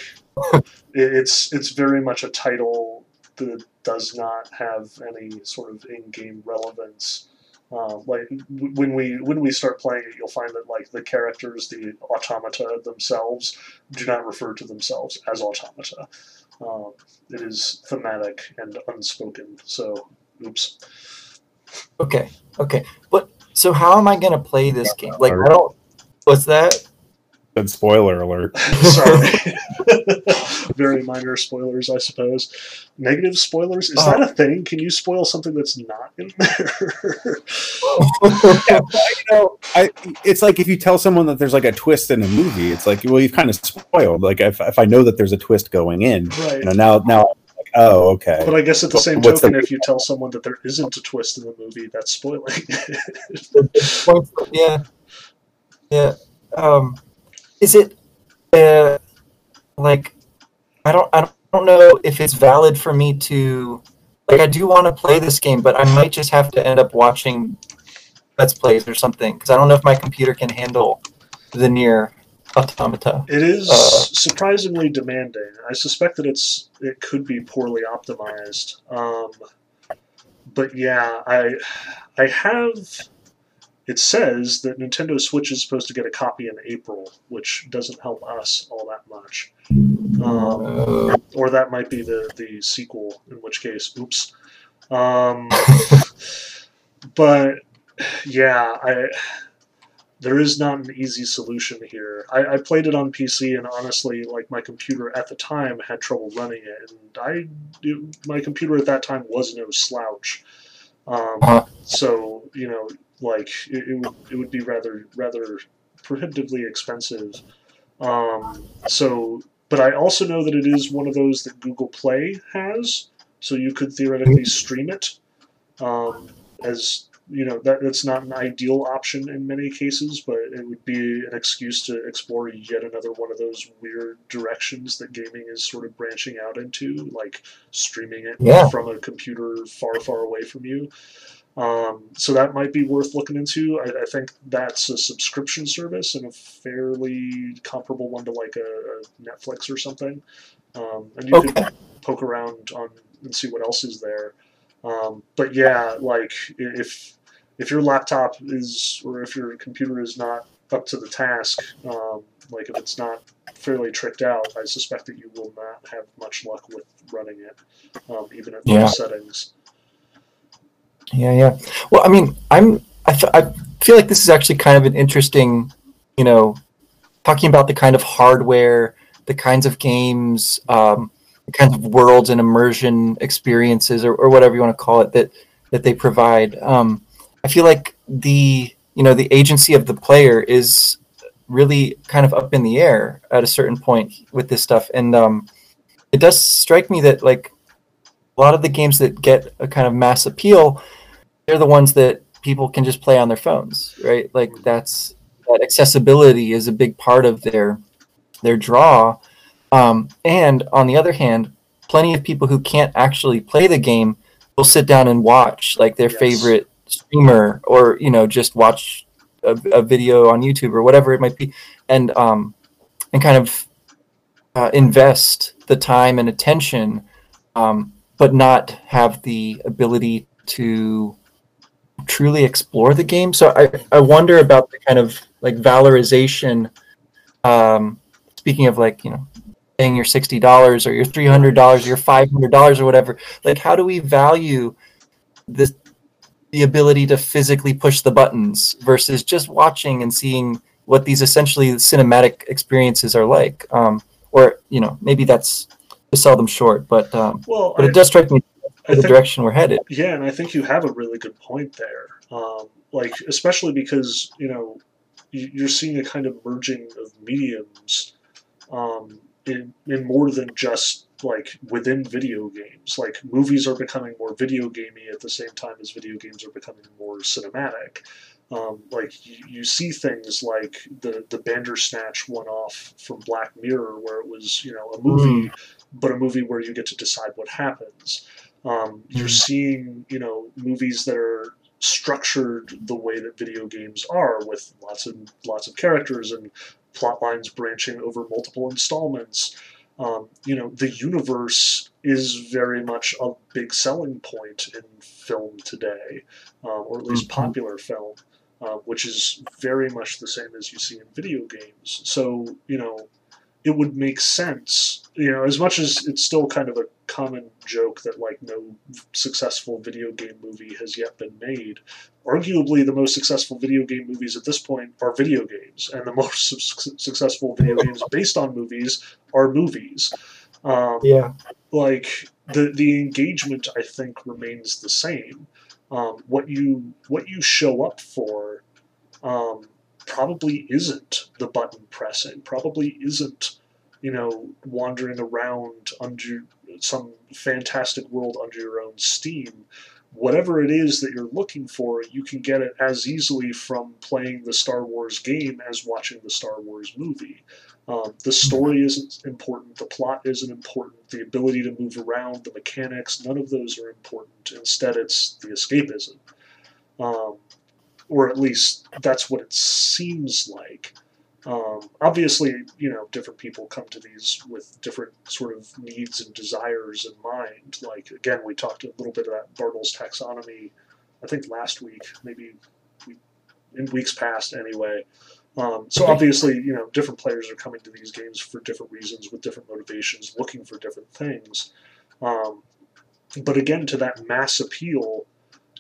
it's it's very much a title that does not have any sort of in-game relevance. Uh, like when we when we start playing it, you'll find that like the characters, the automata themselves, do not refer to themselves as automata. Um, it is thematic and unspoken. So, oops. Okay. Okay. But so how am I going to play this game? Like I don't. What's that? Good spoiler alert. Sorry. Very minor spoilers, I suppose. Negative spoilers? Is that a thing? Can you spoil something that's not in there? yeah, you know, I, it's like if you tell someone that there's like a twist in a movie, it's like, well, you've kind of spoiled. Like if, if I know that there's a twist going in, right. you know, now now oh, okay. But I guess at the same What's token, the... if you tell someone that there isn't a twist in the movie, that's spoiling. yeah, yeah. Um, is it uh, like I don't I don't know if it's valid for me to like I do want to play this game, but I might just have to end up watching let's plays or something because I don't know if my computer can handle the NieR Automata. It is uh, surprisingly demanding. I suspect that it's it could be poorly optimized. Um, but yeah, I I have it says that Nintendo Switch is supposed to get a copy in April, which doesn't help us all that much. Um, or that might be the, the sequel, in which case, oops. Um, but yeah, I there is not an easy solution here. I, I, played it on PC, and honestly, like my computer at the time had trouble running it, and I it, my computer at that time was no slouch. Um, uh-huh. so you know, like it, it, would it would be rather rather prohibitively expensive. Um, so, but I also know that it is one of those that Google Play has, so you could theoretically stream it um, as you know that that's not an ideal option in many cases, but it would be an excuse to explore yet another one of those weird directions that gaming is sort of branching out into, like streaming it Yeah. from a computer far, far away from you. Um, so that might be worth looking into. I, I think that's a subscription service and a fairly comparable one to like a, a Netflix or something. Um, and you Okay. could poke around on and see what else is there. Um, but yeah, like if if your laptop is or if your computer is not up to the task, um, like if it's not fairly tricked out, I suspect that you will not have much luck with running it, um, even at Yeah. low settings. Yeah, yeah. Well, I mean, I'm I, I feel like this is actually kind of an interesting, you know, talking about the kind of hardware, the kinds of games, um, the kinds of worlds and immersion experiences, or, or whatever you want to call it, that that they provide. Um, I feel like the you know the agency of the player is really kind of up in the air at a certain point with this stuff, and um, it does strike me that like a lot of the games that get a kind of mass appeal they're the ones that people can just play on their phones right like that's that accessibility is a big part of their their draw um, and on the other hand plenty of people who can't actually play the game will sit down and watch like their Yes. favorite streamer or you know just watch a, a video on youtube or whatever it might be and um and kind of uh, invest the time and attention um, but not have the ability to truly explore the game. So I, I wonder about the kind of like valorization. Um, speaking of like, you know, paying your $60 or your $300 or your $500 or whatever, like how do we value this, the ability to physically push the buttons versus just watching and seeing what these essentially cinematic experiences are like? Um, or, you know, maybe that's to sell them short, but, um, Well, but I, it does strike me the think direction we're headed. Yeah, and I think you have a really good point there. Um, like, especially because you know you- you're seeing a kind of merging of mediums um, in in more than just like within video games. Like movies are becoming more video gamey at the same time as video games are becoming more cinematic. Um, like you, you see things like the the Bandersnatch one off from Black Mirror, where it was you know a movie, but a movie where you get to decide what happens. Um, you're Mhm. seeing, you know, movies that are structured the way that video games are, with lots of lots of characters and plot lines branching over multiple installments. Um, you know, the universe is very much a big selling point in film today, uh, or at least Mhm. popular film, uh, which is very much the same as you see in video games. So, you know, it would make sense, you know, as much as it's still kind of a common joke that like no successful video game movie has yet been made. Arguably, the most successful video game movies at this point are video games, and the most su- successful video games based on movies are movies. Um, Yeah. like the the engagement I think remains the same. Um, what you what you show up for um, probably isn't the button pressing. Probably isn't you know wandering around under some fantastic world under your own steam. Whatever it is that you're looking for, you can get it as easily from playing the Star Wars game as watching the Star Wars movie. Um, the story isn't important. The plot isn't important. The ability to move around, the mechanics, none of those are important. Instead, it's the escapism. Um, or at least that's what it seems like. Um, obviously, you know, different people come to these with different sort of needs and desires in mind. Like, again, we talked a little bit about Bartle's taxonomy, I think last week, maybe we, in weeks past anyway. Um, so obviously, you know, different players are coming to these games for different reasons, with different motivations, looking for different things. Um, but again, to that mass appeal,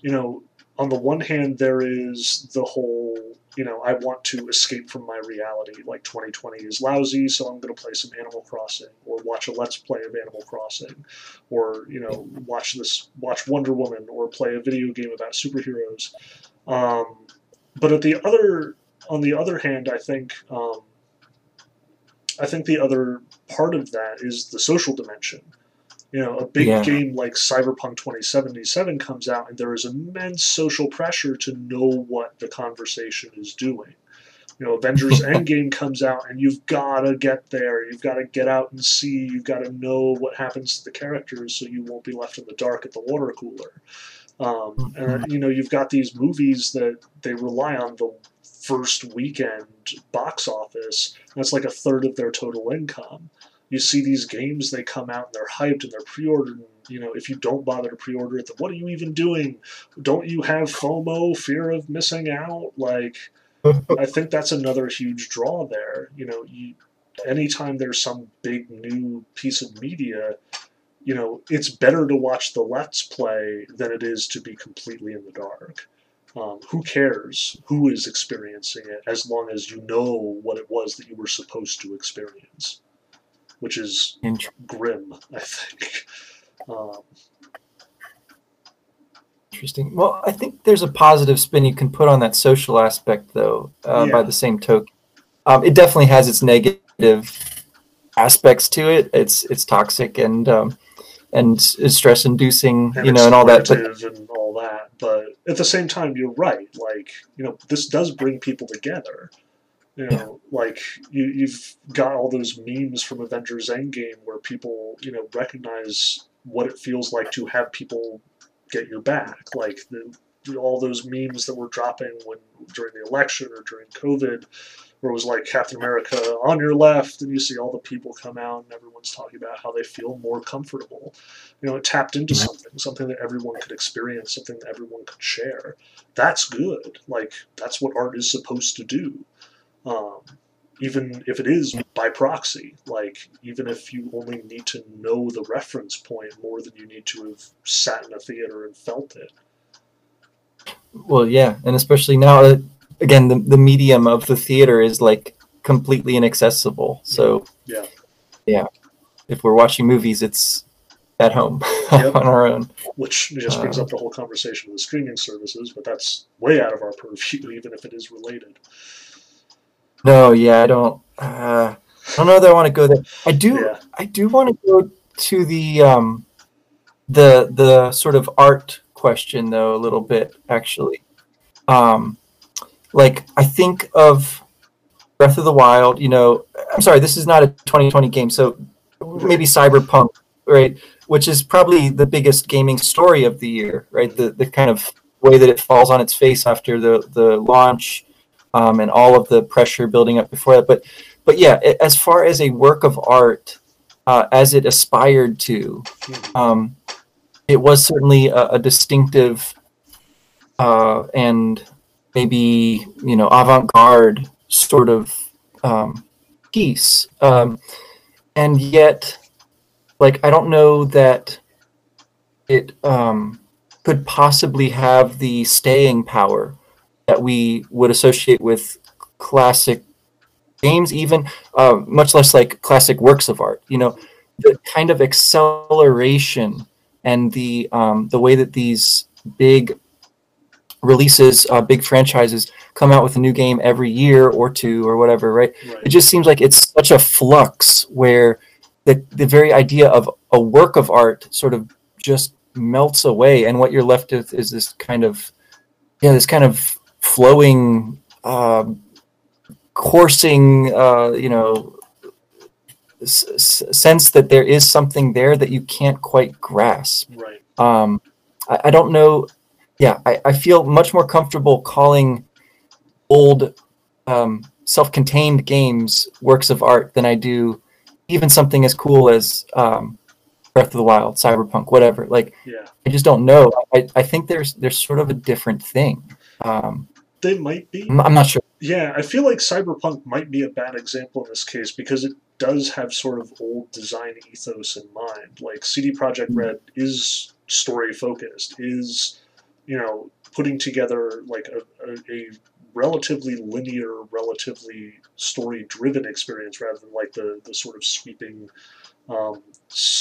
you know, on the one hand, there is the whole, you know, I want to escape from my reality. Like 2020 is lousy, so I'm going to play some Animal Crossing, or watch a Let's Play of Animal Crossing, or you know, watch this, watch Wonder Woman, or play a video game about superheroes. Um, but at the other, on the other hand, I think, um, I think the other part of that is the social dimension. You know, a big yeah. game like Cyberpunk 2077 comes out, and there is immense social pressure to know what the conversation is doing. You know, Avengers Endgame comes out, and you've got to get there. You've got to get out and see. You've got to know what happens to the characters, so you won't be left in the dark at the water cooler. Um, and you know, you've got these movies that they rely on the first weekend box office. That's like a third of their total income. You see these games, they come out and they're hyped and they're pre-ordered. And, you know, if you don't bother to pre-order it, then what are you even doing? Don't you have FOMO, fear of missing out? Like, I think that's another huge draw there. You know, you, anytime there's some big new piece of media, you know, it's better to watch the Let's Play than it is to be completely in the dark. Um, who cares who is experiencing it as long as you know what it was that you were supposed to experience, which is grim, I think. Um, Interesting. Well, I think there's a positive spin you can put on that social aspect, though, uh, yeah. by the same token. Um, it definitely has its negative aspects to it. It's it's toxic and um, and is stress inducing, you know, and all that. But, and all that. But at the same time, you're right. Like you know, this does bring people together. You know, yeah. like you, you've got all those memes from Avengers Endgame where people, you know, recognize what it feels like to have people get your back. Like the, all those memes that were dropping when during the election or during COVID, where it was like Captain America on your left, and you see all the people come out and everyone's talking about how they feel more comfortable. You know, it tapped into something, something that everyone could experience, something that everyone could share. That's good. Like that's what art is supposed to do. Um, even if it is by proxy. Like, even if you only need to know the reference point more than you need to have sat in a theater and felt it. Well, yeah, and especially now, uh, again, the, the medium of the theater is like completely inaccessible. So, yeah, yeah, if we're watching movies, it's at home yep. on our own. Which just brings uh, up the whole conversation with streaming services, but that's way out of our purview, even if it is related. No, yeah, I don't. Uh, I don't know that I want to go there. I do. Yeah. I do want to go to the um, the the sort of art question though a little bit actually. Um, like I think of Breath of the Wild. You know, I'm sorry, this is not a 2020 game, so maybe Cyberpunk, right? Which is probably the biggest gaming story of the year, right? The the kind of way that it falls on its face after the the launch um, and all of the pressure building up before that. But but yeah, as far as a work of art, uh, as it aspired to, um, it was certainly a, a distinctive uh, and maybe you know avant-garde sort of um, piece, um, and yet, like I don't know that it um, could possibly have the staying power that we would associate with classic games, even uh, much less like classic works of art. You know, the kind of acceleration and the um, the way that these big releases, uh, big franchises come out with a new game every year or two or whatever, right? right? It just seems like it's such a flux where the the very idea of a work of art sort of just melts away, and what you're left with is this kind of yeah, this kind of flowing, uh, coursing, uh, you know, s- sense that there is something there that you can't quite grasp. Right. Um, I, I, don't know. Yeah, I, I, feel much more comfortable calling old um, self-contained games works of art than I do even something as cool as um, Breath of the Wild, Cyberpunk, whatever. Like, yeah. I just don't know. I, I think there's there's sort of a different thing. Um, they might be. I'm not sure. Yeah, I feel like Cyberpunk might be a bad example in this case because it does have sort of old design ethos in mind. Like CD Projekt hmm. Red is story focused, is you know putting together like a, a, a relatively linear, relatively story driven experience rather than like the the sort of sweeping. Um,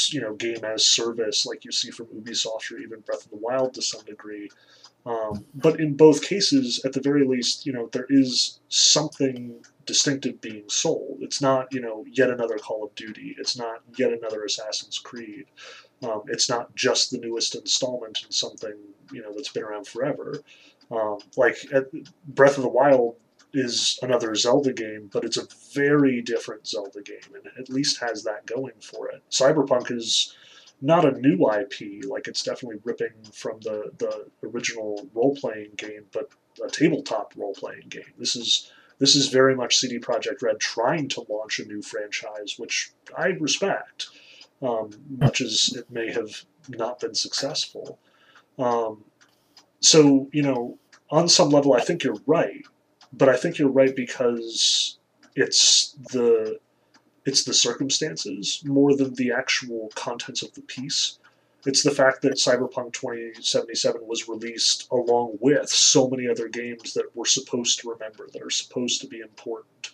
you know, game as service like you see from Ubisoft or even Breath of the Wild to some degree. Um, but in both cases, at the very least, you know, there is something distinctive being sold. It's not, you know, yet another Call of Duty. It's not yet another Assassin's Creed. Um, it's not just the newest installment in something, you know, that's been around forever. Um, like Breath of the Wild is another Zelda game, but it's a very different Zelda game, and at least has that going for it. Cyberpunk is not a new IP, like it's definitely ripping from the, the original role playing game, but a tabletop role playing game. This is this is very much CD Projekt Red trying to launch a new franchise, which I respect, um, much as it may have not been successful. Um, so you know, on some level, I think you're right, but I think you're right because it's the it's the circumstances more than the actual contents of the piece. It's the fact that Cyberpunk 2077 was released along with so many other games that we're supposed to remember, that are supposed to be important.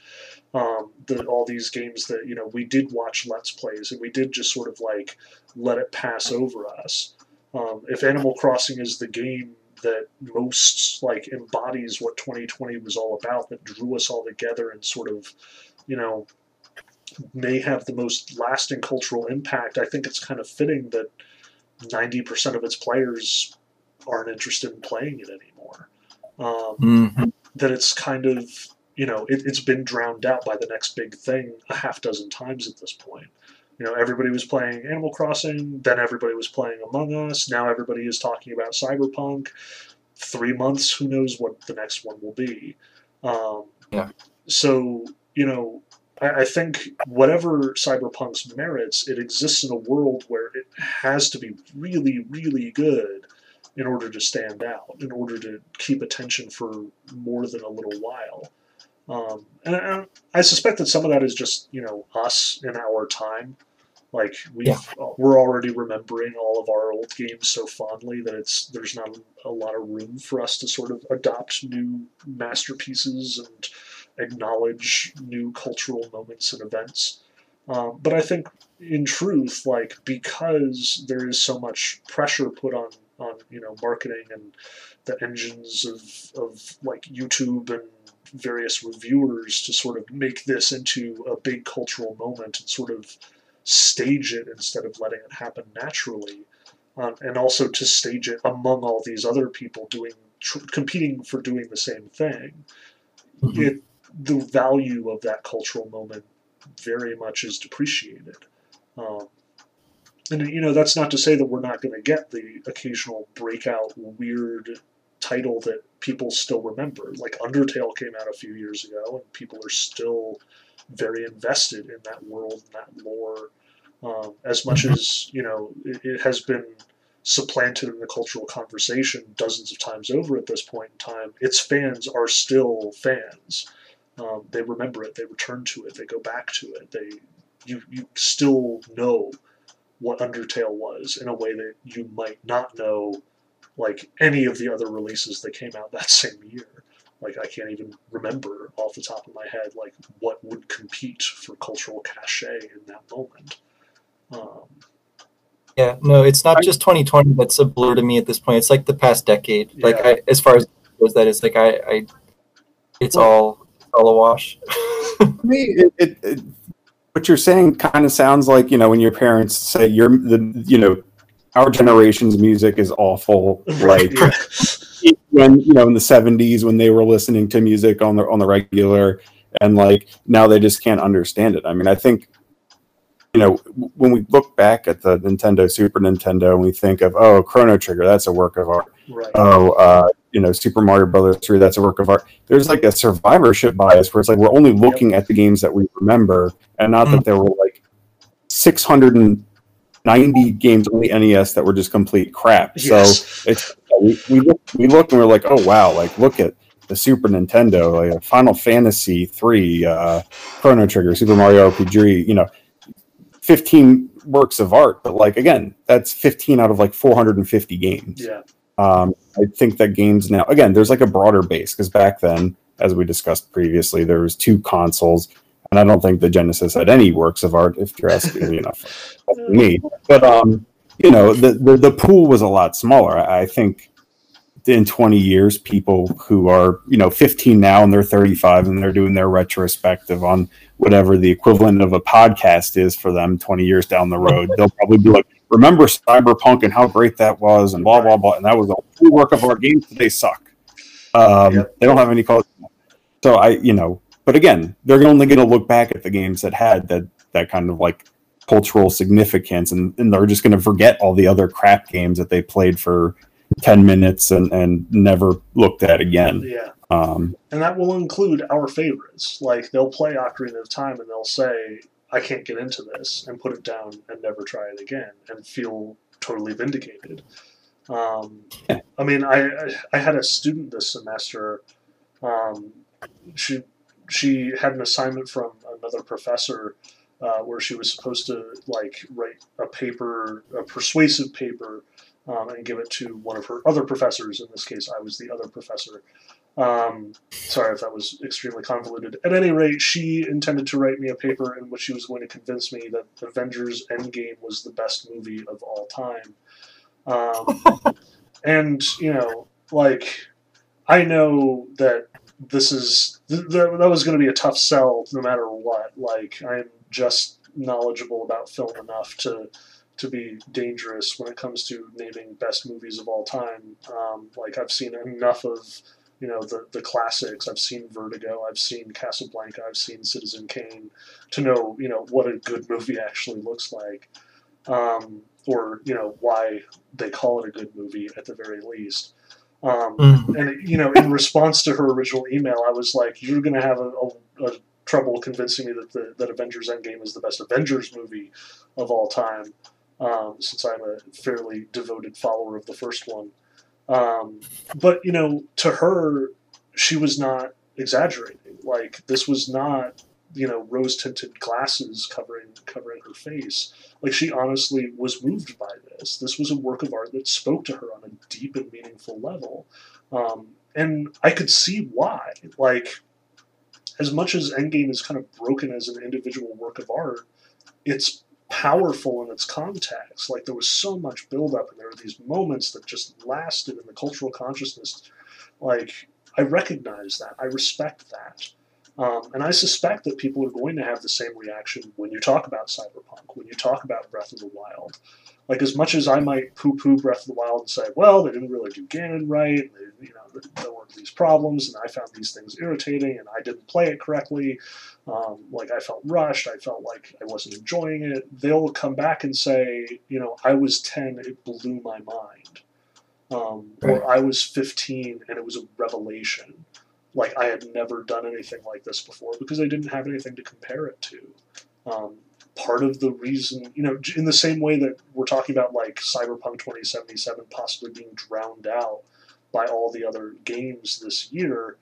Um, all these games that, you know, we did watch Let's Plays and we did just sort of like let it pass over us. Um, if Animal Crossing is the game that most like embodies what 2020 was all about, that drew us all together and sort of, you know, may have the most lasting cultural impact, I think it's kind of fitting that 90% of its players aren't interested in playing it anymore. Um, mm-hmm. That it's kind of, you know, it, it's been drowned out by the next big thing a half dozen times at this point. You know, everybody was playing Animal Crossing, then everybody was playing Among Us, now everybody is talking about Cyberpunk. Three months, who knows what the next one will be. Um, yeah. So, you know, I, think whatever cyberpunk's merits, it exists in a world where it has to be really, really good in order to stand out, in order to keep attention for more than a little while. Um, and I, I, suspect that some of that is just you know us in our time. Like we yeah. we're already remembering all of our old games so fondly that it's there's not a lot of room for us to sort of adopt new masterpieces and acknowledge new cultural moments and events. Um, but I think, in truth, like because there is so much pressure put on on you know marketing and the engines of of like YouTube and various reviewers to sort of make this into a big cultural moment and sort of stage it instead of letting it happen naturally, um, and also to stage it among all these other people doing tr- competing for doing the same thing. Mm-hmm. It the value of that cultural moment very much is depreciated. Um, and you know that's not to say that we're not going to get the occasional breakout weird title that people still remember. Like Undertale came out a few years ago, and people are still very invested in that world and that lore. Um, as much mm-hmm. as you know, it, it, has been supplanted in the cultural conversation dozens of times over at this point in time. Its fans are still fans. Um, they remember it. They return to it. They go back to it. They you you still know what Undertale was in a way that you might not know like any of the other releases that came out that same year. Like I can't even remember off the top of my head like what would compete for cultural cachet in that moment. Um, yeah, no, it's not just 2020 that's a blur to me at this point. It's like the past decade. Yeah. Like I, as far as goes, that is like I, I it's all a wash. me, it, it, it, what you're saying kind of sounds like you know when your parents say you're the you know our generation's music is awful. Like when you know in the '70s when they were listening to music on the on the regular, and like now they just can't understand it. I mean, I think you know when we look back at the Nintendo, Super Nintendo, and we think of oh, Chrono Trigger, that's a work of art. Right. Oh, uh, you know, Super Mario Brothers 3, that's a work of art. There's like a survivorship bias where it's like we're only looking yep. at the games that we remember and not mm. that there were like 690 games on the NES that were just complete crap. Yes. So it's we, we look we look and we're like, oh wow, like look at the Super Nintendo, like Final Fantasy 3, uh, Chrono Trigger, Super Mario RPG, you know, 15 works of art, but like again, that's 15 out of like 450 games. Yeah. Um, I think that games now, again, there's like a broader base because back then, as we discussed previously, there was two consoles, and I don't think the Genesis had any works of art. If you're asking me enough, me, but um, you know, the, the the pool was a lot smaller. I, I think in 20 years, people who are, you know, 15 now and they're 35 and they're doing their retrospective on whatever the equivalent of a podcast is for them 20 years down the road, they'll probably be like, remember Cyberpunk and how great that was and blah, blah, blah. And that was the work of our games. They suck. Um, yep. They don't have any color. So I, you know, but again, they're only going to look back at the games that had that, that kind of like cultural significance and, and they're just going to forget all the other crap games that they played for 10 minutes and, and never looked at again. Yeah. Um, and that will include our favorites. Like they'll play Ocarina of Time and they'll say, I can't get into this, and put it down and never try it again and feel totally vindicated. Um, I mean, I, I had a student this semester. Um, she she had an assignment from another professor uh, where she was supposed to like write a paper, a persuasive paper um, and give it to one of her other professors. In this case, I was the other professor. Um, sorry if that was extremely convoluted. At any rate, she intended to write me a paper in which she was going to convince me that Avengers Endgame was the best movie of all time. Um, and, you know, like, I know that this is, th- th- that was going to be a tough sell no matter what. Like, I'm just knowledgeable about film enough to to be dangerous when it comes to naming best movies of all time. Um, like I've seen enough of you know the the classics. I've seen Vertigo. I've seen Casablanca. I've seen Citizen Kane to know you know what a good movie actually looks like, um, or you know why they call it a good movie at the very least. Um, mm-hmm. And you know, in response to her original email, I was like, "You're going to have a, a, a trouble convincing me that the, that Avengers Endgame is the best Avengers movie of all time." Um, since I'm a fairly devoted follower of the first one. Um, but you know, to her, she was not exaggerating. Like this was not you know rose tinted glasses covering covering her face. Like she honestly was moved by this. This was a work of art that spoke to her on a deep and meaningful level, um, and I could see why. Like as much as Endgame is kind of broken as an individual work of art, it's powerful in its context. Like there was so much buildup, and there were these moments that just lasted in the cultural consciousness. Like I recognize that, I respect that, um, and I suspect that people are going to have the same reaction when you talk about cyberpunk, when you talk about Breath of the Wild. Like as much as I might poo-poo Breath of the Wild and say, well, they didn't really do Ganon right, they, you know, there were these problems, and I found these things irritating, and I didn't play it correctly. Um, like I felt rushed, I felt like I wasn't enjoying it. They'll come back and say, you know, I was ten, it blew my mind, um, right. or I was fifteen and it was a revelation. Like I had never done anything like this before because I didn't have anything to compare it to. Um, part of the reason, you know, in the same way that we're talking about like Cyberpunk 2077 possibly being drowned out by all the other games this year,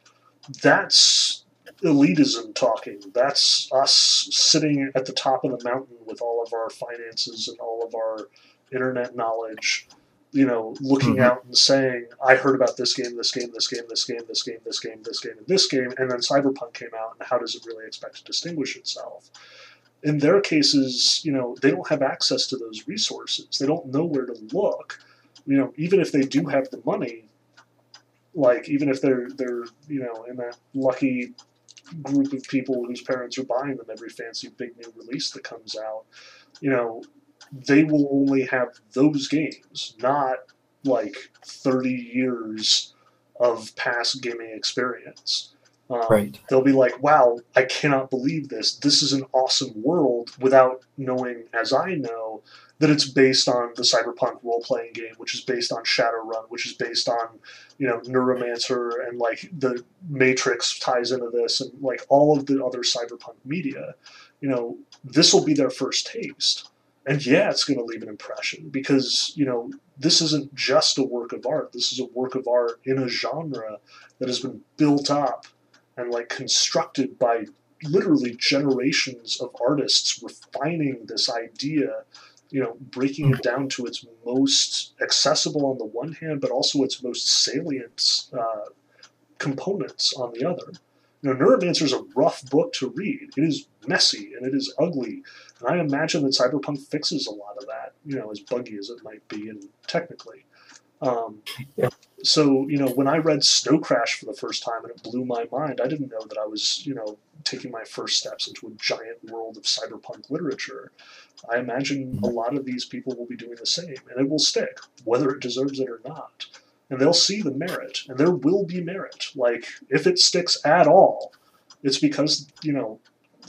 that's elitism talking. That's us sitting at the top of the mountain with all of our finances and all of our internet knowledge, you know, looking mm-hmm. out and saying, I heard about this game, this game, this game, this game, this game, this game, this game, and this game, and then Cyberpunk came out, and how does it really expect to distinguish itself? In their cases, you know, they don't have access to those resources. They don't know where to look. You know, even if they do have the money, like even if they're they're you know in that lucky group of people whose parents are buying them every fancy big new release that comes out, you know, they will only have those games, not like 30 years of past gaming experience. Um, right. They'll be like, wow, I cannot believe this. This is an awesome world without knowing, as I know, that it's based on the cyberpunk role playing game, which is based on Shadowrun, which is based on you know Neuromancer, and like the Matrix ties into this, and like all of the other cyberpunk media. You know, this will be their first taste, and yeah, it's going to leave an impression because you know this isn't just a work of art. This is a work of art in a genre that has been built up and like constructed by literally generations of artists refining this idea you know, breaking it down to its most accessible on the one hand, but also its most salient uh, components on the other. You know, Neuromancer is a rough book to read. It is messy and it is ugly, and I imagine that Cyberpunk fixes a lot of that. You know, as buggy as it might be, and technically. Um, yeah. So you know when I read Snow Crash for the first time and it blew my mind, I didn't know that I was you know taking my first steps into a giant world of cyberpunk literature. I imagine a lot of these people will be doing the same, and it will stick, whether it deserves it or not. And they'll see the merit, and there will be merit. Like if it sticks at all, it's because you know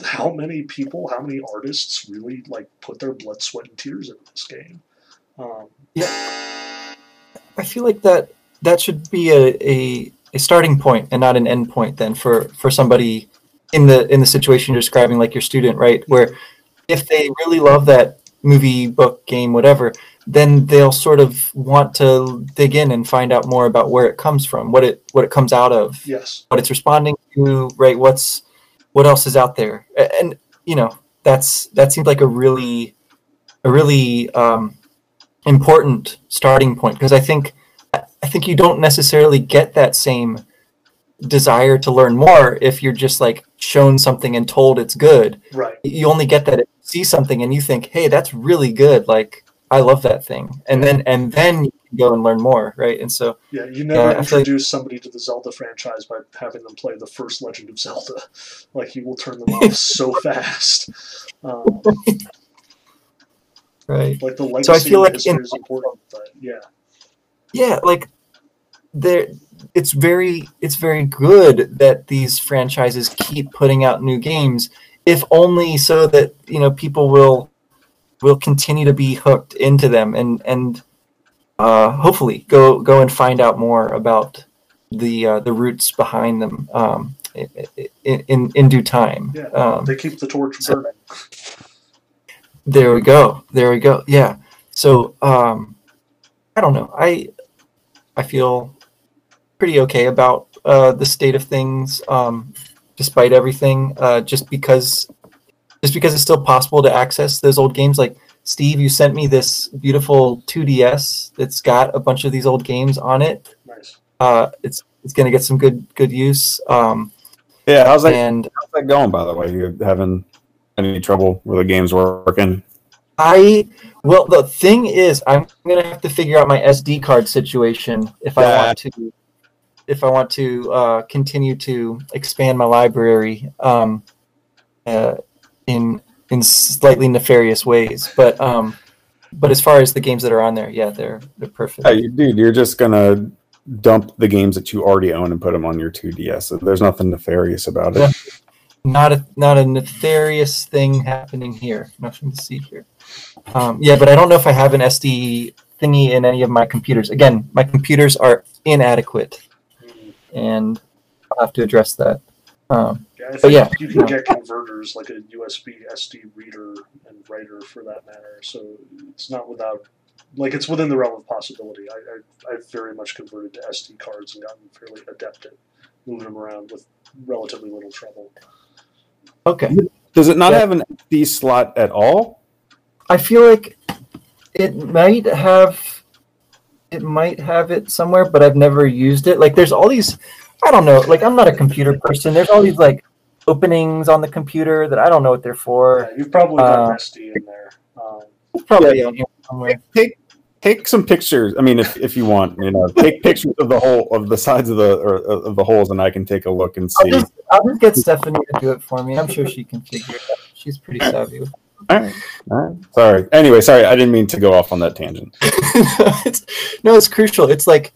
how many people, how many artists really like put their blood, sweat, and tears into this game. Um, yeah, I feel like that that should be a, a, a starting point and not an end point then for for somebody in the in the situation you're describing, like your student, right? Where if they really love that movie, book, game, whatever, then they'll sort of want to dig in and find out more about where it comes from, what it what it comes out of, yes, what it's responding to, right? What's what else is out there, and you know that's that seems like a really a really um, important starting point because I think I think you don't necessarily get that same desire to learn more if you're just like shown something and told it's good. Right. You only get that if you see something and you think, "Hey, that's really good." Like I love that thing, and then and then you can go and learn more, right? And so yeah, you never introduce like, somebody to the Zelda franchise by having them play the first Legend of Zelda. Like you will turn them off so fast. Um, right. Like the legacy so I feel like in, is important, but yeah. Yeah, like there it's very it's very good that these franchises keep putting out new games if only so that you know people will will continue to be hooked into them and and uh, hopefully go go and find out more about the uh, the roots behind them um, in, in, in due time. Yeah, um, they keep the torch burning. there we go. There we go. Yeah. So um, I don't know. I I feel pretty okay about uh, the state of things, um, despite everything. Uh, just because, just because it's still possible to access those old games. Like Steve, you sent me this beautiful 2DS that's got a bunch of these old games on it. Nice. Uh, it's it's gonna get some good good use. Um, yeah, how's that? And how's that going? By the way, you having any trouble with the games working? I well, the thing is, I'm gonna have to figure out my SD card situation if yeah. I want to if I want to uh, continue to expand my library um, uh, in in slightly nefarious ways. But um, but as far as the games that are on there, yeah, they're they're perfect. Hey, dude, you're just gonna dump the games that you already own and put them on your 2DS. There's nothing nefarious about it. Not a not a nefarious thing happening here. Nothing to see here. Um, yeah, but I don't know if I have an SD thingy in any of my computers. Again, my computers are inadequate and I'll have to address that. Um, yeah, but yeah, you can get converters like a USB SD reader and writer for that matter. So it's not without, like, it's within the realm of possibility. I, I, I've very much converted to SD cards and gotten fairly adept at moving them around with relatively little trouble. Okay. Does it not yeah. have an SD slot at all? I feel like it might have it might have it somewhere, but I've never used it. Like there's all these I don't know, like I'm not a computer person. There's all these like openings on the computer that I don't know what they're for. Yeah, you've probably got uh, SD in there. Um, probably yeah, here somewhere. Take take some pictures. I mean, if, if you want, you know, take pictures of the whole of the sides of the or, of the holes, and I can take a look and see. I'll just, I'll just get Stephanie to do it for me. I'm sure she can figure it out. She's pretty savvy. All right. All right. Sorry. Anyway, sorry. I didn't mean to go off on that tangent. no, it's, no, it's crucial. It's like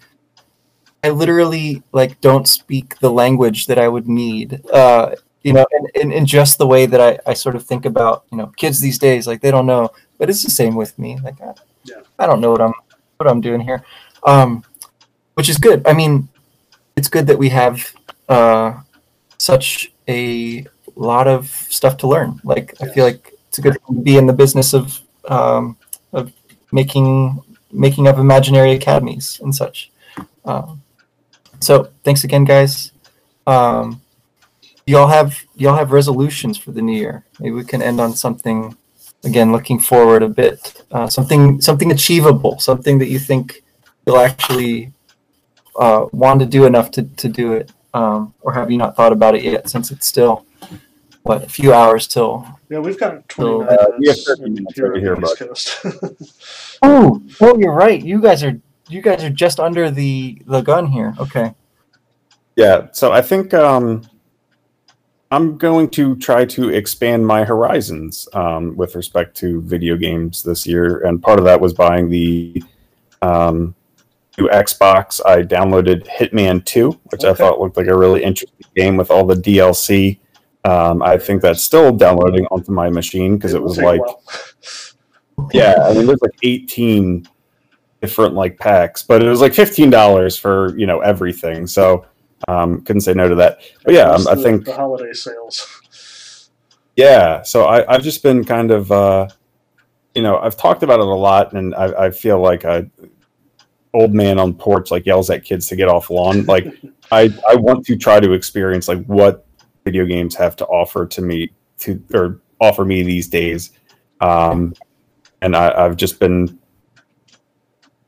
I literally like don't speak the language that I would need. Uh, you know, and, and, and just the way that I, I sort of think about, you know, kids these days, like they don't know, but it's the same with me. Like I, yeah. I don't know what I'm what I'm doing here. Um, which is good. I mean, it's good that we have uh, such a lot of stuff to learn. Like yes. I feel like it's a good thing to be in the business of um, of making making up imaginary academies and such. Um, so thanks again, guys. Um, y'all have y'all have resolutions for the new year. Maybe we can end on something again, looking forward a bit, uh, something something achievable, something that you think you'll actually uh, want to do enough to, to do it, um, or have you not thought about it yet since it's still what a few hours till. Yeah, we've got twenty till, uh, minutes, here, minutes here, here Coast. oh, well, you're right. You guys are you guys are just under the the gun here. Okay. Yeah. So I think um, I'm going to try to expand my horizons um, with respect to video games this year, and part of that was buying the um, new Xbox. I downloaded Hitman 2, which okay. I thought looked like a really interesting game with all the DLC. Um, I think that's still downloading onto my machine because it, it was like, yeah, I mean, there's like 18 different like packs, but it was like fifteen dollars for you know everything. So um, couldn't say no to that. But yeah, um, I think the holiday sales. Yeah, so I, I've just been kind of, uh, you know, I've talked about it a lot, and I, I feel like a old man on porch like yells at kids to get off lawn. Like I, I want to try to experience like what video games have to offer to me to or offer me these days. Um, and I, I've just been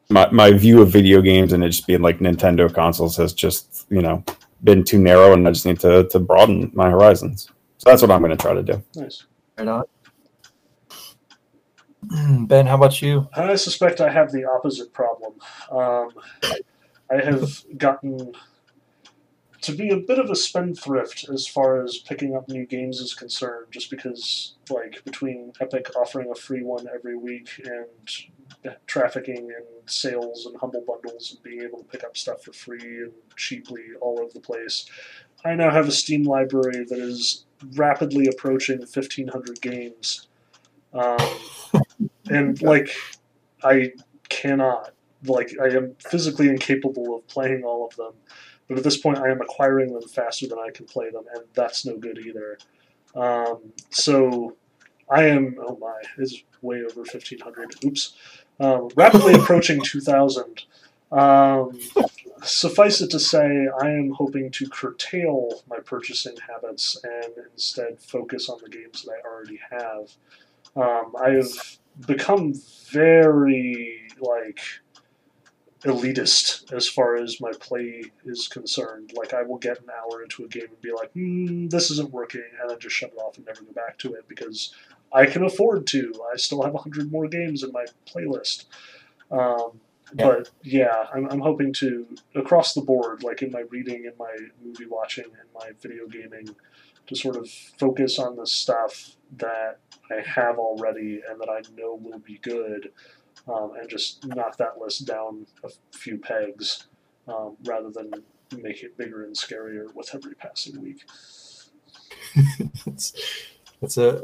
my, my view of video games and it just being like Nintendo consoles has just, you know, been too narrow and I just need to, to broaden my horizons. So that's what I'm going to try to do. Nice. Right on. Ben, how about you? I suspect I have the opposite problem. Um, I have gotten to be a bit of a spendthrift as far as picking up new games is concerned, just because, like, between Epic offering a free one every week and trafficking and sales and humble bundles and being able to pick up stuff for free and cheaply all over the place, I now have a Steam library that is rapidly approaching 1,500 games. Um, and, like, I cannot. Like, I am physically incapable of playing all of them. But at this point, I am acquiring them faster than I can play them, and that's no good either. Um, so I am, oh my, it's way over 1500. Oops. Um, rapidly approaching 2000. Um, suffice it to say, I am hoping to curtail my purchasing habits and instead focus on the games that I already have. Um, I have become very, like, elitist as far as my play is concerned. Like I will get an hour into a game and be like, mm, "This isn't working," and then just shut it off and never go back to it because I can afford to. I still have hundred more games in my playlist. Um, yeah. But yeah, I'm, I'm hoping to across the board, like in my reading, in my movie watching, and my video gaming, to sort of focus on the stuff that I have already and that I know will be good um, and just knock that list down a few pegs um, rather than make it bigger and scarier with every passing week. it's, it's a,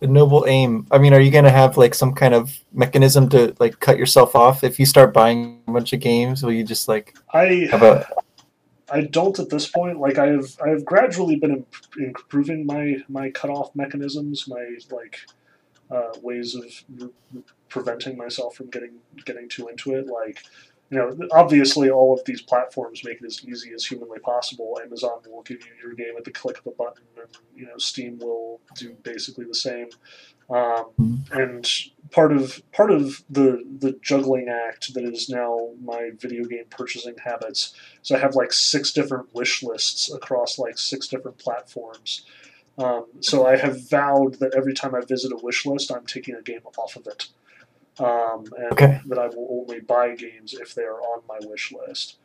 a noble aim. I mean, are you going to have like some kind of mechanism to like cut yourself off if you start buying a bunch of games? Will you just like I have a I don't at this point. Like I have, I have gradually been improving my my cutoff mechanisms, my like uh, ways of re- preventing myself from getting getting too into it. Like, you know, obviously all of these platforms make it as easy as humanly possible. Amazon will give you your game at the click of a button, and you know, Steam will do basically the same. Um, and part of part of the the juggling act that is now my video game purchasing habits. So I have like six different wish lists across like six different platforms. Um, so I have vowed that every time I visit a wish list, I'm taking a game off of it. Um, and okay. that I will only buy games if they are on my wish list.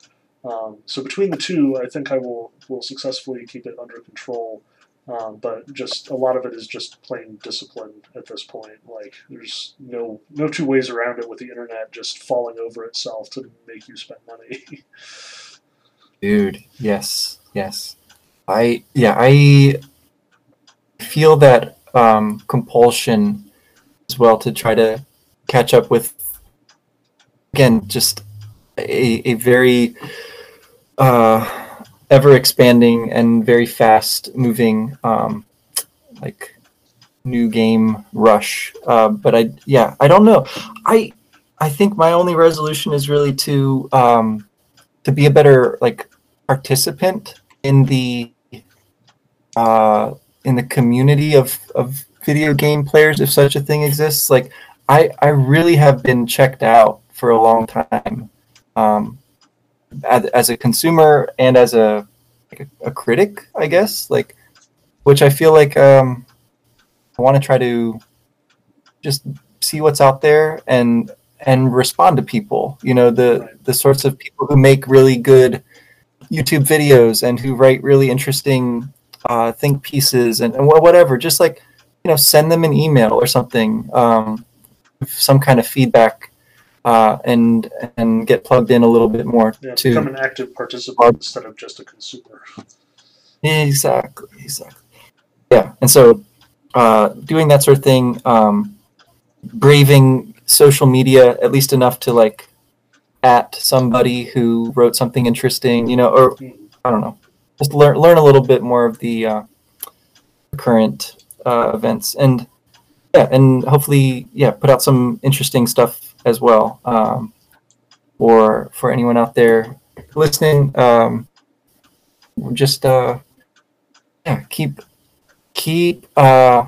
Um, so between the two, I think I will will successfully keep it under control. Um, but just a lot of it is just plain discipline at this point. Like there's no no two ways around it with the internet just falling over itself to make you spend money. Dude, yes, yes. I yeah I feel that um, compulsion as well to try to catch up with again just a, a very uh, ever expanding and very fast moving um, like new game rush. Uh, but i yeah i don't know. I i think my only resolution is really to um, to be a better like participant in the uh, in the community of, of video game players, if such a thing exists. Like, I, I really have been checked out for a long time um, as, as, a consumer and as a, like a, a, critic, I guess. Like, which I feel like um, I want to try to just see what's out there and and respond to people. You know, the the sorts of people who make really good YouTube videos and who write really interesting uh, think pieces and, and whatever. Just like you know, send them an email or something, um, some kind of feedback, uh, and and get plugged in a little bit more yeah, to become an active participant instead of just a consumer. Exactly, exactly. Yeah, and so uh, doing that sort of thing, um, braving social media at least enough to like at somebody who wrote something interesting, you know, or I don't know, just learn learn a little bit more of the uh, current uh, events, and yeah, and hopefully, yeah, put out some interesting stuff as well. Um, or for anyone out there listening, um, just uh, yeah, keep keep uh,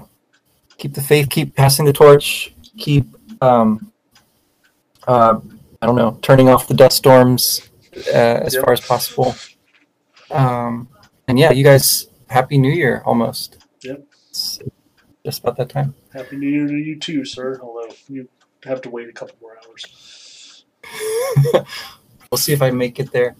keep the faith, keep passing the torch, keep um, uh, I don't know, turning off the dust storms uh, as yep. far as possible. Um, and yeah, you guys, happy New Year almost. Yep. It's just about that time. Happy New Year to you too, sir. Although you have to wait a couple more hours. we'll see if I make it there.